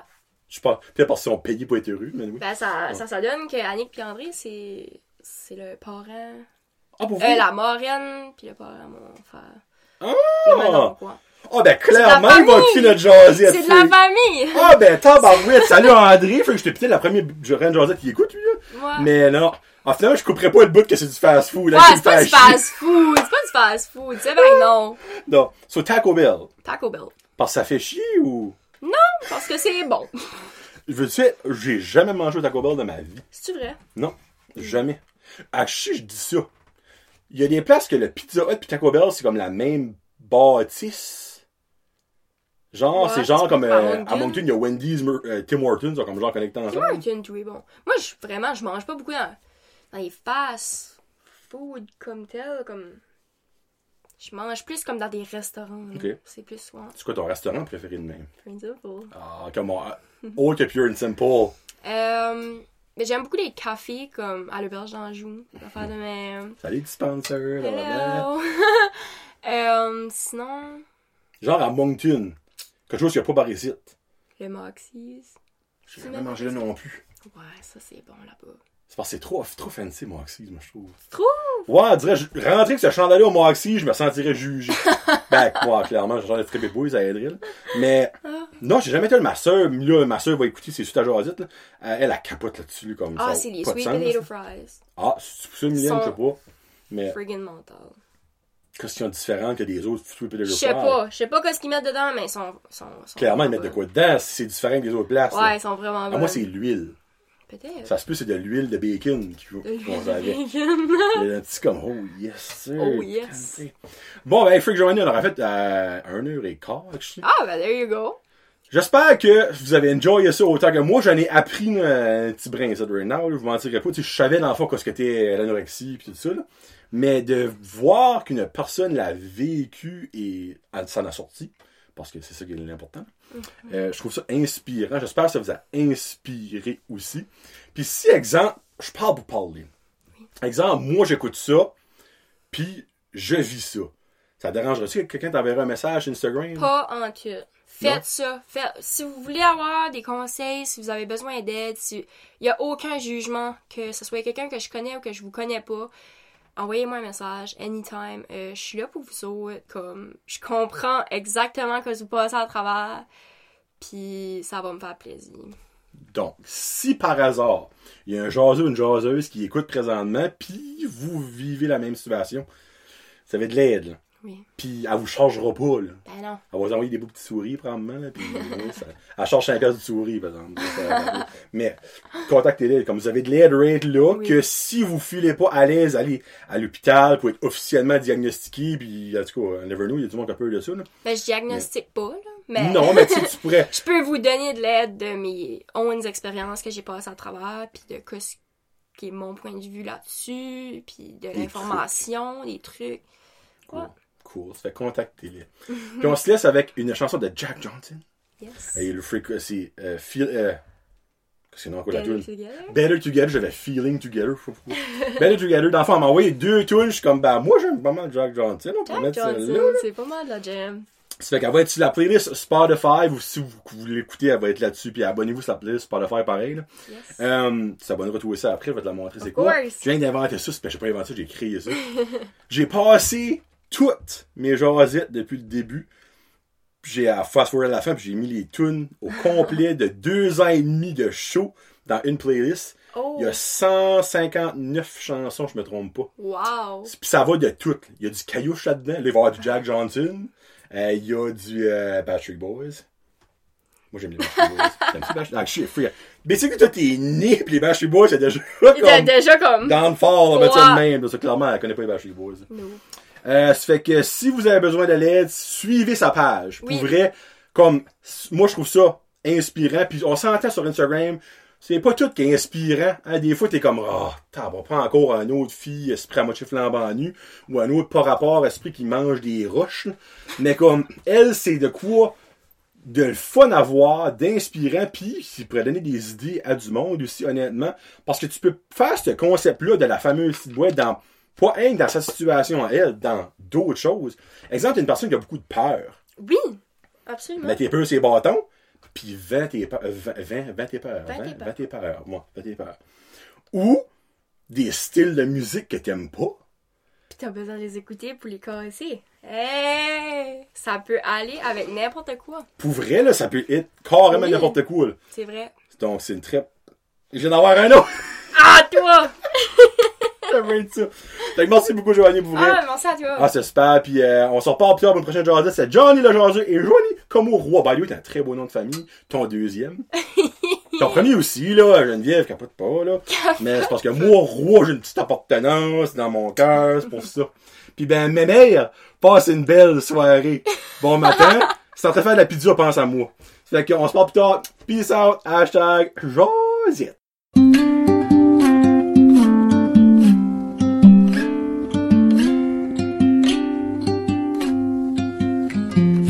Je sais pas, peut-être parce qu'ils sont payés pour être heureux, mais oui. Ben, ça, ça, ça donne que Annick et André, c'est... C'est le parent... Ah, pour vous? Euh, la marraine, puis le parent, mon frère. Ah! Le maintenant, quoi. Ah, ben, C'est de la clairement, il va écouter notre jasette. C'est de la famille! Ah, ben, tabarouette, salut André. Fait que je t'ai peut-être la première Reine Josette qui écoute, lui, là. Ouais. Mais non. En final, je couperais pas le bout que c'est du fast-food. là, Ouais, c'est pas du chier. fast-food. C'est pas du fast-food. C'est ben non. Non. So, Taco Bell. Taco Bell. Parce que ça fait chier ou? Parce que c'est bon. Je veux dire, j'ai jamais mangé au Taco Bell de ma vie. C'est-tu vrai? Non. Jamais. Ah, je je dis ça. Il y a des places que le Pizza Hut et Taco Bell, c'est comme la même bâtisse. Genre, Ouais, c'est genre tu comme peux euh, à Moncton, il y a Wendy's, euh, Tim Hortons, sont comme genre connectés Tim ensemble. Hortons, tout est bon. Moi, je, vraiment, je mange pas beaucoup dans, dans les fast-food comme tel. Comme... Je mange plus comme dans des restaurants. là. Ok. C'est plus souvent. C'est quoi ton restaurant préféré de même? Principal. Ah, comment? Autre que Pure and Simple. Euh, mais j'aime beaucoup les cafés comme à l'auberge d'Anjou. L'affaire de même. Salut. Hello! euh, sinon, Genre à Moncton. Quelque chose qu'il n'y a pas par ici. le Moxie's. J'ai jamais mangé là non plus. Ouais, ça c'est bon là-bas. C'est parce que c'est trop, trop fancy, Moxie's, moi, je trouve. Trop! Ouais, on dirait, rentrer avec ce chandail au Moxie, je me sentirais jugé. ben, moi, clairement, j'ai genre de bouille, ça aiderait, là. Mais, non, j'ai jamais été ma soeur, là, ma soeur va écouter, c'est sur ta jasette, là. Euh, Elle, a capote là-dessus, comme ça. Ah, c'est les sweet potato fries. Ah, c'est ça, Mylène, je sais pas. Mais, Friggin' mental. question différente que des autres sweet potato Je sais fries. pas, je sais pas qu'est-ce qu'ils mettent dedans, mais ils sont. Clairement, ils mettent de quoi dedans, si c'est différent des autres places. Ouais, ils sont vraiment Ah, bons. moi, c'est l'huile. Peut-être. Ça se peut, c'est de l'huile de bacon y a un petit comme, oh yes, sir. Oh, yes. Bon, ben, Freak Joanny, on aura fait à 1h15, actually. ah, ben, there you go. J'espère que vous avez enjoyé ça autant que moi. J'en ai appris euh, un petit brin, ça, de right now. Je vous mentirai pas. Tu sais, je savais dans le fond qu'est-ce que c'était l'anorexie puis tout ça. là. Mais de voir qu'une personne l'a vécu et s'en a sorti, parce que c'est ça qui est l'important, euh, je trouve ça inspirant. J'espère que ça vous a inspiré aussi. Puis si, exemple, je parle pour parler. Exemple, moi, j'écoute ça, puis je vis ça. Ça dérangerait-tu que quelqu'un t'enverrait un message sur Instagram? Pas en tout. Faites Non? ça. Faites... Si vous voulez avoir des conseils, si vous avez besoin d'aide, si... il n'y a aucun jugement, que ce soit quelqu'un que je connais ou que je vous connais pas, envoyez-moi un message, anytime. Euh, je suis là pour vous autres. Comme, je comprends exactement que vous passez à travers, puis ça va me faire plaisir. Donc, si par hasard, il y a un jaseux ou une jaseuse qui écoute présentement, puis vous vivez la même situation, ça va être de l'aide. Oui. Puis elle vous chargera pas, là. Ben non. Elle va vous envoyer des beaux petits souris, probablement, là, puis ça- elle charge 5 piastres de souris, par exemple. Ça- Mais, contactez-les. Comme vous avez de l'aide rate là, Oui. que si vous filez pas à l'aise, allez à l'hôpital pour être officiellement diagnostiqué, puis en tout cas, never know, il y a du monde qui a peur de ça, là. Ben, je diagnostique pas, là. Mais... Non, mais tu tu pourrais... je peux vous donner de l'aide de mes 11 expériences que j'ai passées à travers, puis de ce qui est mon point de vue là-dessus, puis de l'information, des trucs. Quoi? Cool, ça fait contactez-les. Puis on se laisse avec une chanson de Jack Johnson. Yes. Et le freak, euh, feel, euh, c'est non, quoi la Better tune? together? Better Together, j'avais Feeling Together. je. Better Together, dans le fond, m'a envoyé deux tunes, je suis comme, bah, moi, j'aime pas mal Jack Johnson, on peut Jack mettre Johnson, c'est pas mal la jam. Ça fait qu'elle va être sur la playlist Spotify, ou si vous, vous l'écoutez, elle va être là-dessus, puis abonnez-vous sur la playlist Spotify pareil, là. Yes. Euh, tu t'abonneras tout ça après, je vais te la montrer. C'est quoi? Je viens d'inventer ça, pas- j'ai pas inventé ça, j'ai créé ça. j'ai passé toutes mes jasettes depuis le début. J'ai à fast forward à la fin, puis j'ai mis les tunes au complet de deux ans et demi de show dans une playlist. Oh, Il y a 159 chansons, je me trompe pas. wow. Puis ça va de tout. Il y a du caillouche là-dedans. Là, il va y avoir du Jack Johnson. Euh, il y a du euh, Boys. Moi, j'aime les Backstreet Boys. T'aimes-tu les Backstreet Ah, shit, free. Mais c'est que toi, t'es né, pis les Backstreet Boys, c'est déjà Il était comme déjà comme... downfall, on va mettre ça de Ouais. même. Parce que clairement, elle connaît pas les Backstreet Boys. No. Euh, ça fait que si vous avez besoin de l'aide, suivez sa page. Pour vrai, comme, moi, je trouve ça inspirant. Puis on s'entend sur Instagram, c'est pas tout qui est inspirant. Hein. Des fois, t'es comme, oh, t'as on prend encore un autre fille, esprit à moitié flambant nu, ou un autre pas rapport, esprit qui mange des roches. Mais comme, elle, c'est de quoi de le fun à voir, d'inspirant, puis qui pourrait donner des idées à du monde aussi, honnêtement. Parce que tu peux faire ce concept-là de la fameuse boîte dans, pas rien que dans sa situation à elle, dans d'autres choses. Exemple, une personne qui a beaucoup de peur. Oui, absolument. Mets tes peurs les bâtons, puis vends tes peurs. Vends, vends, vends tes peurs. Vends Vends, tes peurs. Moi, tes peurs. Ou des styles de musique que t'aimes pas. Puis t'as besoin de les écouter pour les caresser. Hey! Ça peut aller avec n'importe quoi. Pour vrai, là, ça peut être carrément Oui. n'importe quoi. C'est vrai. Donc, c'est une très... Je viens d'en avoir un autre. Ah, toi! J'aimerais être ça. Fait que merci beaucoup, Joanie, pour vrai. Ah, merci à toi. Ah, c'est super. Puis euh, on pas plus tard pour une prochaine jasette. C'est Johnny le jaseux et Johnny comme au roi. The way, t'as un très beau nom de famille. Ton deuxième. Ton premier aussi, là, Geneviève, capote pas, là. Mais c'est parce que moi, roi, j'ai une petite appartenance dans mon cœur, c'est pour ça. Puis ben, mes mères, passe une belle soirée. Bon matin. Si t'es en train de faire de la pizza, pense à moi. Fait qu'on se parle plus tard. Peace out. Hashtag Josette.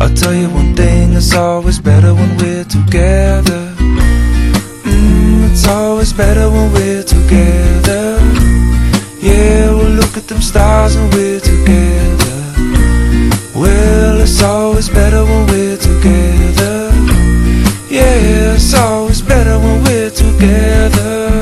I'll tell you one thing, it's always better when we're together. Mm, it's always better when we're together. Yeah, we'll look at them stars when we're together. Well, it's always better when we're together. Yeah, it's always better when we're together.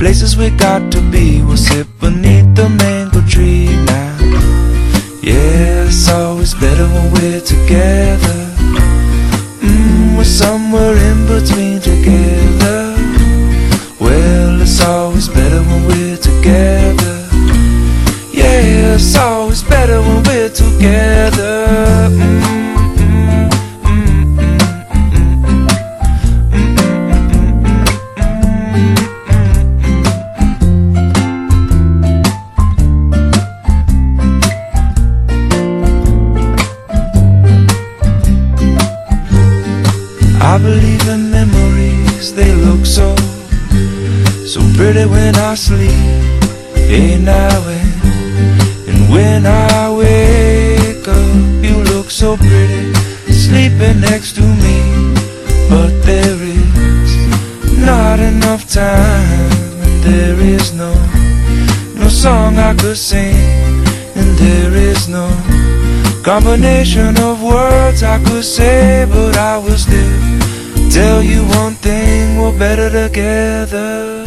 places we got to be. We'll sit beneath the mango tree now. Yeah, it's always better when we're together. Combination of words I could say, but I will still tell you one thing: we're better together.